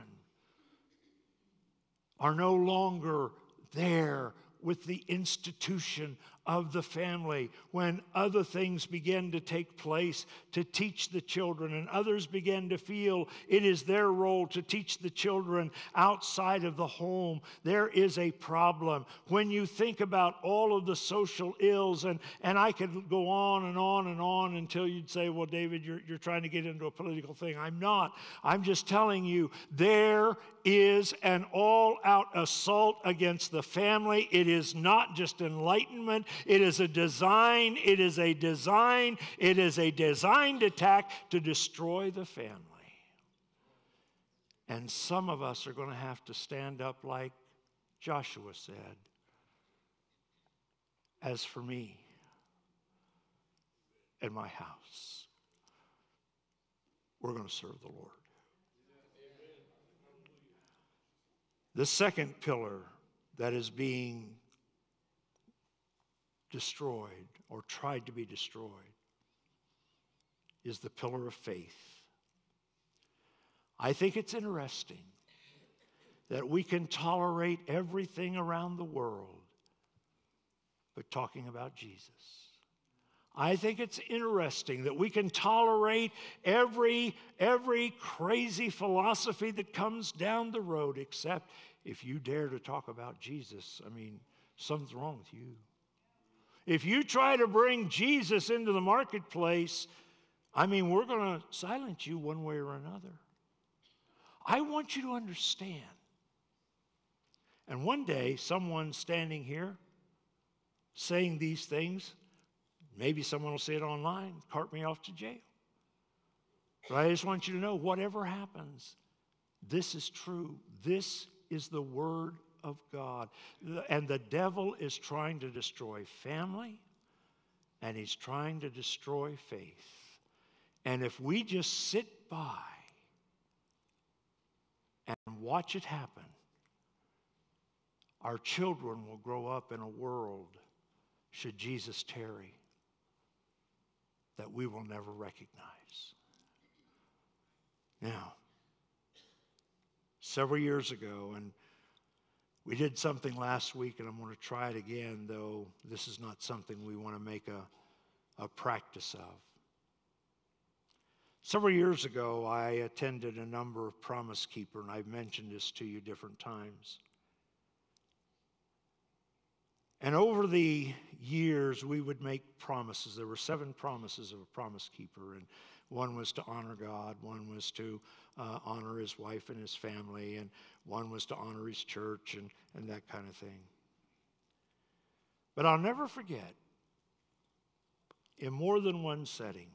are no longer there with the institution of the family when other things begin to take place to teach the children, and others begin to feel it is their role to teach the children outside of the home. There is a problem. When you think about all of the social ills, and, and I could go on and on and on until you'd say, Well, David, you're, you're trying to get into a political thing. I'm not. I'm just telling you, there is an all out assault against the family. It is not just enlightenment, it is a design, it is a design, it is a designed attack to destroy the family. And some of us are going to have to stand up like Joshua said. As for me and my house, we're going to serve the Lord. The second pillar that is being destroyed or tried to be destroyed is the pillar of faith. I think it's interesting that we can tolerate everything around the world, but talking about Jesus. I think it's interesting that we can tolerate every, every crazy philosophy that comes down the road, except if you dare to talk about Jesus, I mean, something's wrong with you. If you try to bring Jesus into the marketplace, I mean, we're going to silence you one way or another. I want you to understand. And one day, someone standing here saying these things, maybe someone will say it online, cart me off to jail. But I just want you to know whatever happens, this is true. This is the Word of God. And the devil is trying to destroy family, and he's trying to destroy faith. And if we just sit by and watch it happen, our children will grow up in a world, should Jesus tarry, that we will never recognize. Now, several years ago, and we did something last week, and I'm going to try it again, though this is not something we want to make a, a practice of. Several years ago, I attended a number of Promise Keeper, and I've mentioned this to you different times. And over the years, we would make promises. There were seven promises of a promise keeper, and one was to honor God, one was to uh, honor his wife and his family, and one was to honor his church and, and that kind of thing. But I'll never forget, in more than one setting,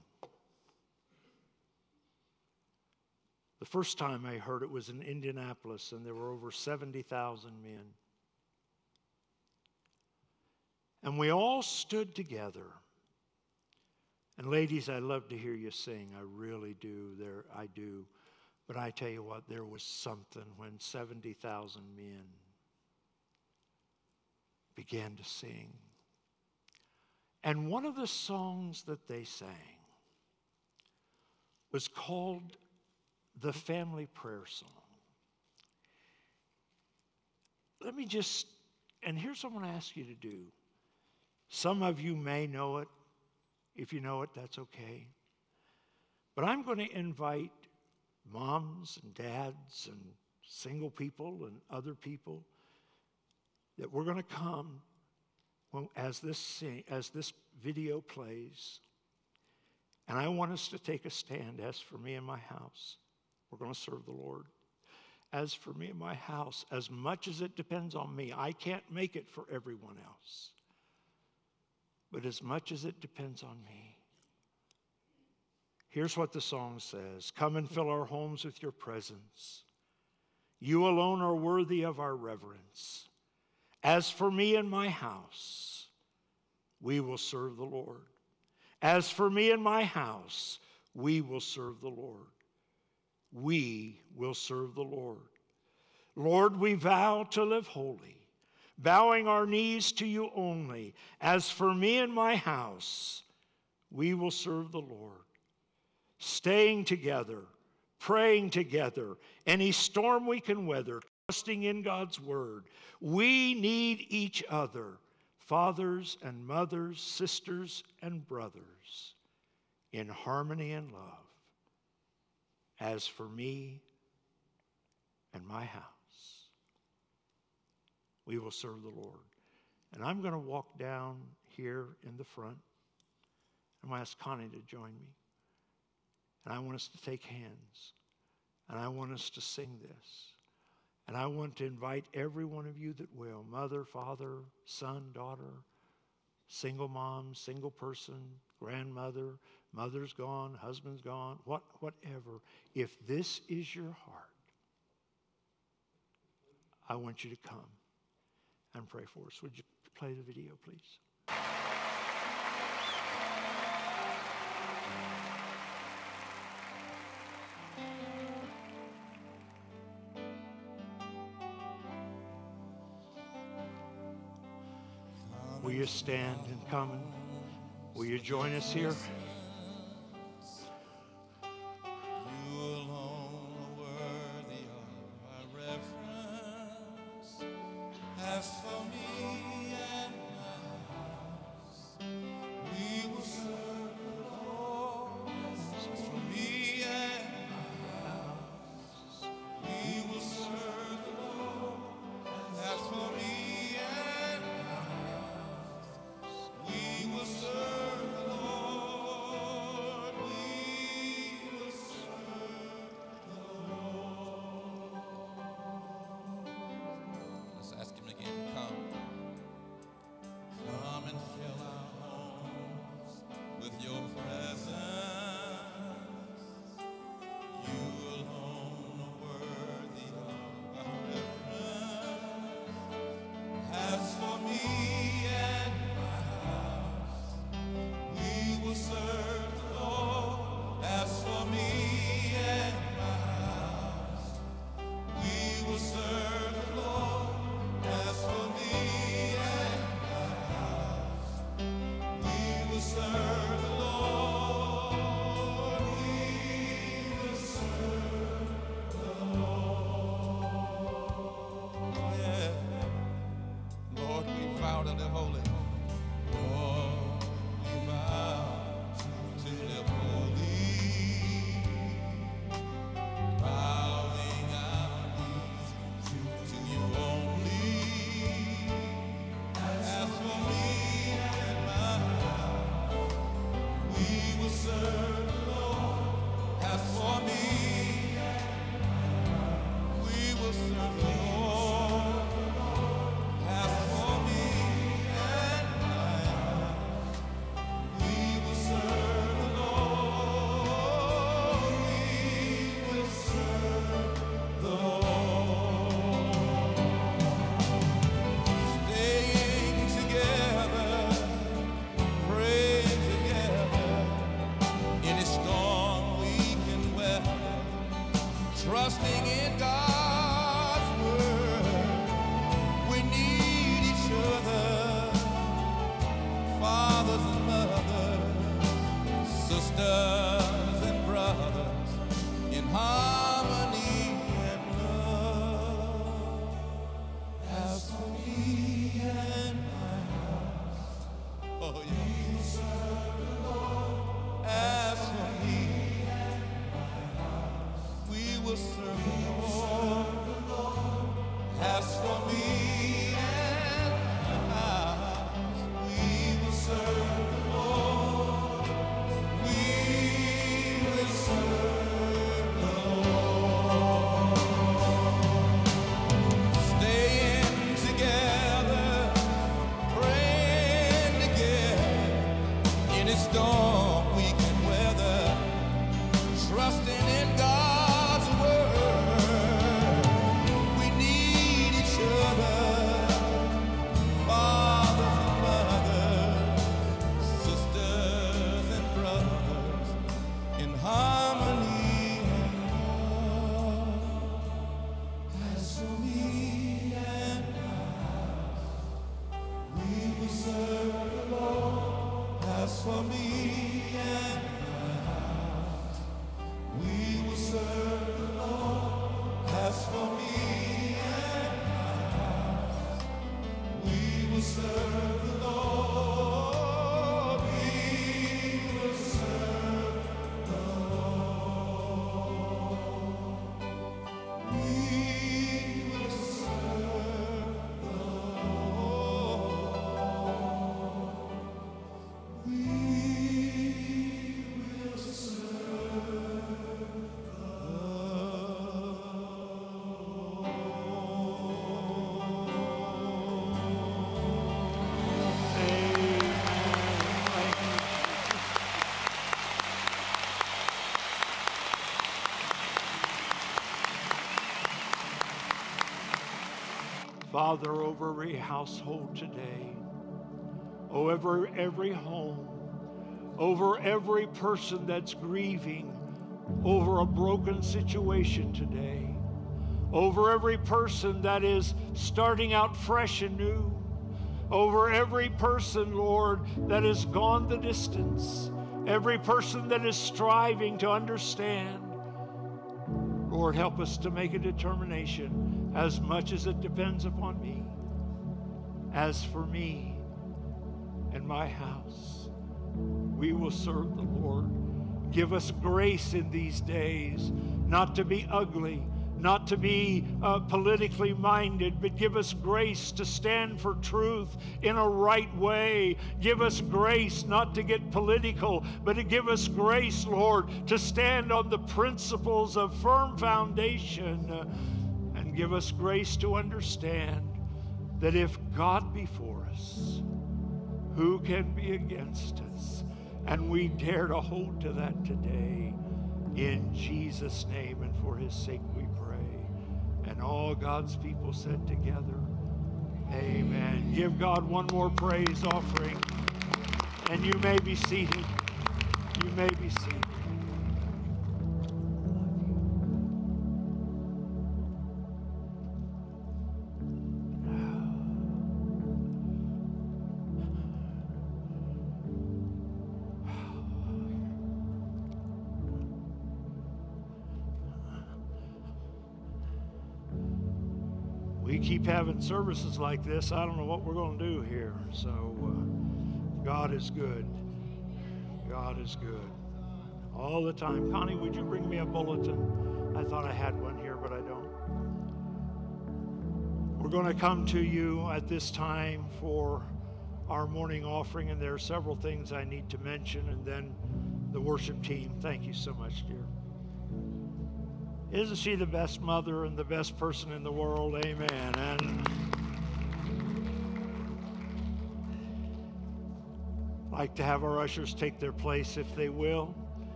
the first time I heard it was in Indianapolis, and there were over 70,000 men. And we all stood together. And ladies, I love to hear you sing. I really do. There, I do. But I tell you what, there was something when 70,000 men began to sing. And one of the songs that they sang was called the Family Prayer Song. Let me just, and here's what I'm going to ask you to do. Some of you may know it. If you know it, that's okay. But I'm going to invite moms and dads and single people and other people that we're going to come when, as, this sing, as this video plays. And I want us to take a stand. As for me and my house, we're going to serve the Lord. As for me and my house, as much as it depends on me, I can't make it for everyone else. But as much as it depends on me, here's what the song says Come and fill our homes with your presence. You alone are worthy of our reverence. As for me and my house, we will serve the Lord. As for me and my house, we will serve the Lord. We will serve the Lord. Lord, we vow to live holy, bowing our knees to you only. As for me and my house, we will serve the Lord. Staying together, praying together, any storm we can weather, trusting in God's word. We need each other, fathers and mothers, sisters and brothers, in harmony and love. As for me and my house, we will serve the Lord. And I'm going to walk down here in the front. I'm going to ask Connie to join me. And I want us to take hands. And I want us to sing this. And I want to invite every one of you that will mother, father, son, daughter, single mom, single person, grandmother, mother's gone, husband's gone, what, whatever. If this is your heart, I want you to come and pray for us. Would you play the video, please? Stand and come? And will you join us here? Father, over every household today, over every home, over every person that's grieving over a broken situation today, over every person that is starting out fresh and new, over every person, Lord, that has gone the distance, every person that is striving to understand. Lord, help us to make a determination as much as it depends upon me. As for me and my house, we will serve the Lord. Give us grace in these days not to be ugly, not to be uh, politically minded, but give us grace to stand for truth in a right way. Give us grace not to get political, but to give us grace, Lord, to stand on the principles of firm foundation. Give us grace to understand that if God be for us, who can be against us? And we dare to hold to that today. In Jesus' name and for his sake we pray. And all God's people said together, Amen. Give God one more praise offering. And you may be seated. You may be seated. Keep having services like this, I don't know what we're going to do here. So, uh, God is good. God is good. All the time. Connie, would you bring me a bulletin? I thought I had one here, but I don't. We're going to come to you at this time for our morning offering, and there are several things I need to mention, and then the worship team. Thank you so much, dear. Isn't she the best mother and the best person in the world? Amen. And like to have our ushers take their place if they will.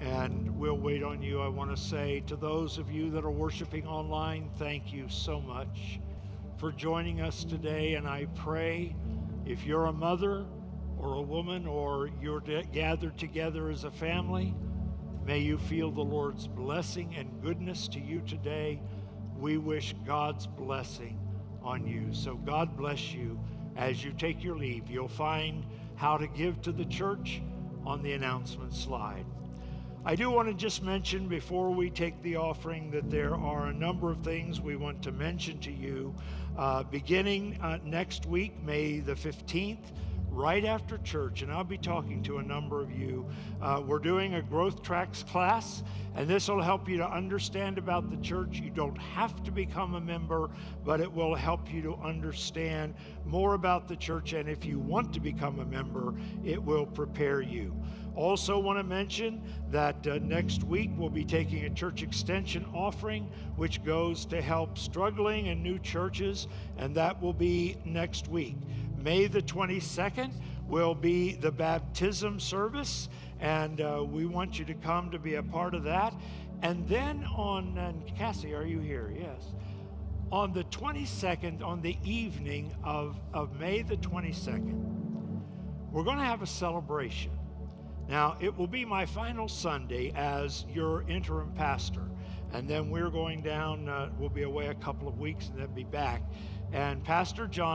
And we'll wait on you. I want to say to those of you that are worshiping online, thank you so much for joining us today. And I pray if you're a mother or a woman or you're gathered together as a family, May you feel the Lord's blessing and goodness to you today. We wish God's blessing on you. So God bless you as you take your leave. You'll find how to give to the church on the announcement slide. I do want to just mention before we take the offering that there are a number of things we want to mention to you. Uh, beginning uh, next week, May the 15th, right after church, and I'll be talking to a number of you. Uh, we're doing a growth tracks class, and this will help you to understand about the church. You don't have to become a member, but it will help you to understand more about the church. And if you want to become a member, it will prepare you. Also, want to mention that uh, next week we'll be taking a church extension offering, which goes to help struggling and new churches, and that will be next week. May the 22nd will be the baptism service, and uh, we want you to come to be a part of that. And then on, and Cassie, are you here? Yes. On the 22nd, on the evening of, of May the 22nd, we're going to have a celebration. Now, it will be my final Sunday as your interim pastor. And then we're going down, uh, we'll be away a couple of weeks and then be back. And Pastor John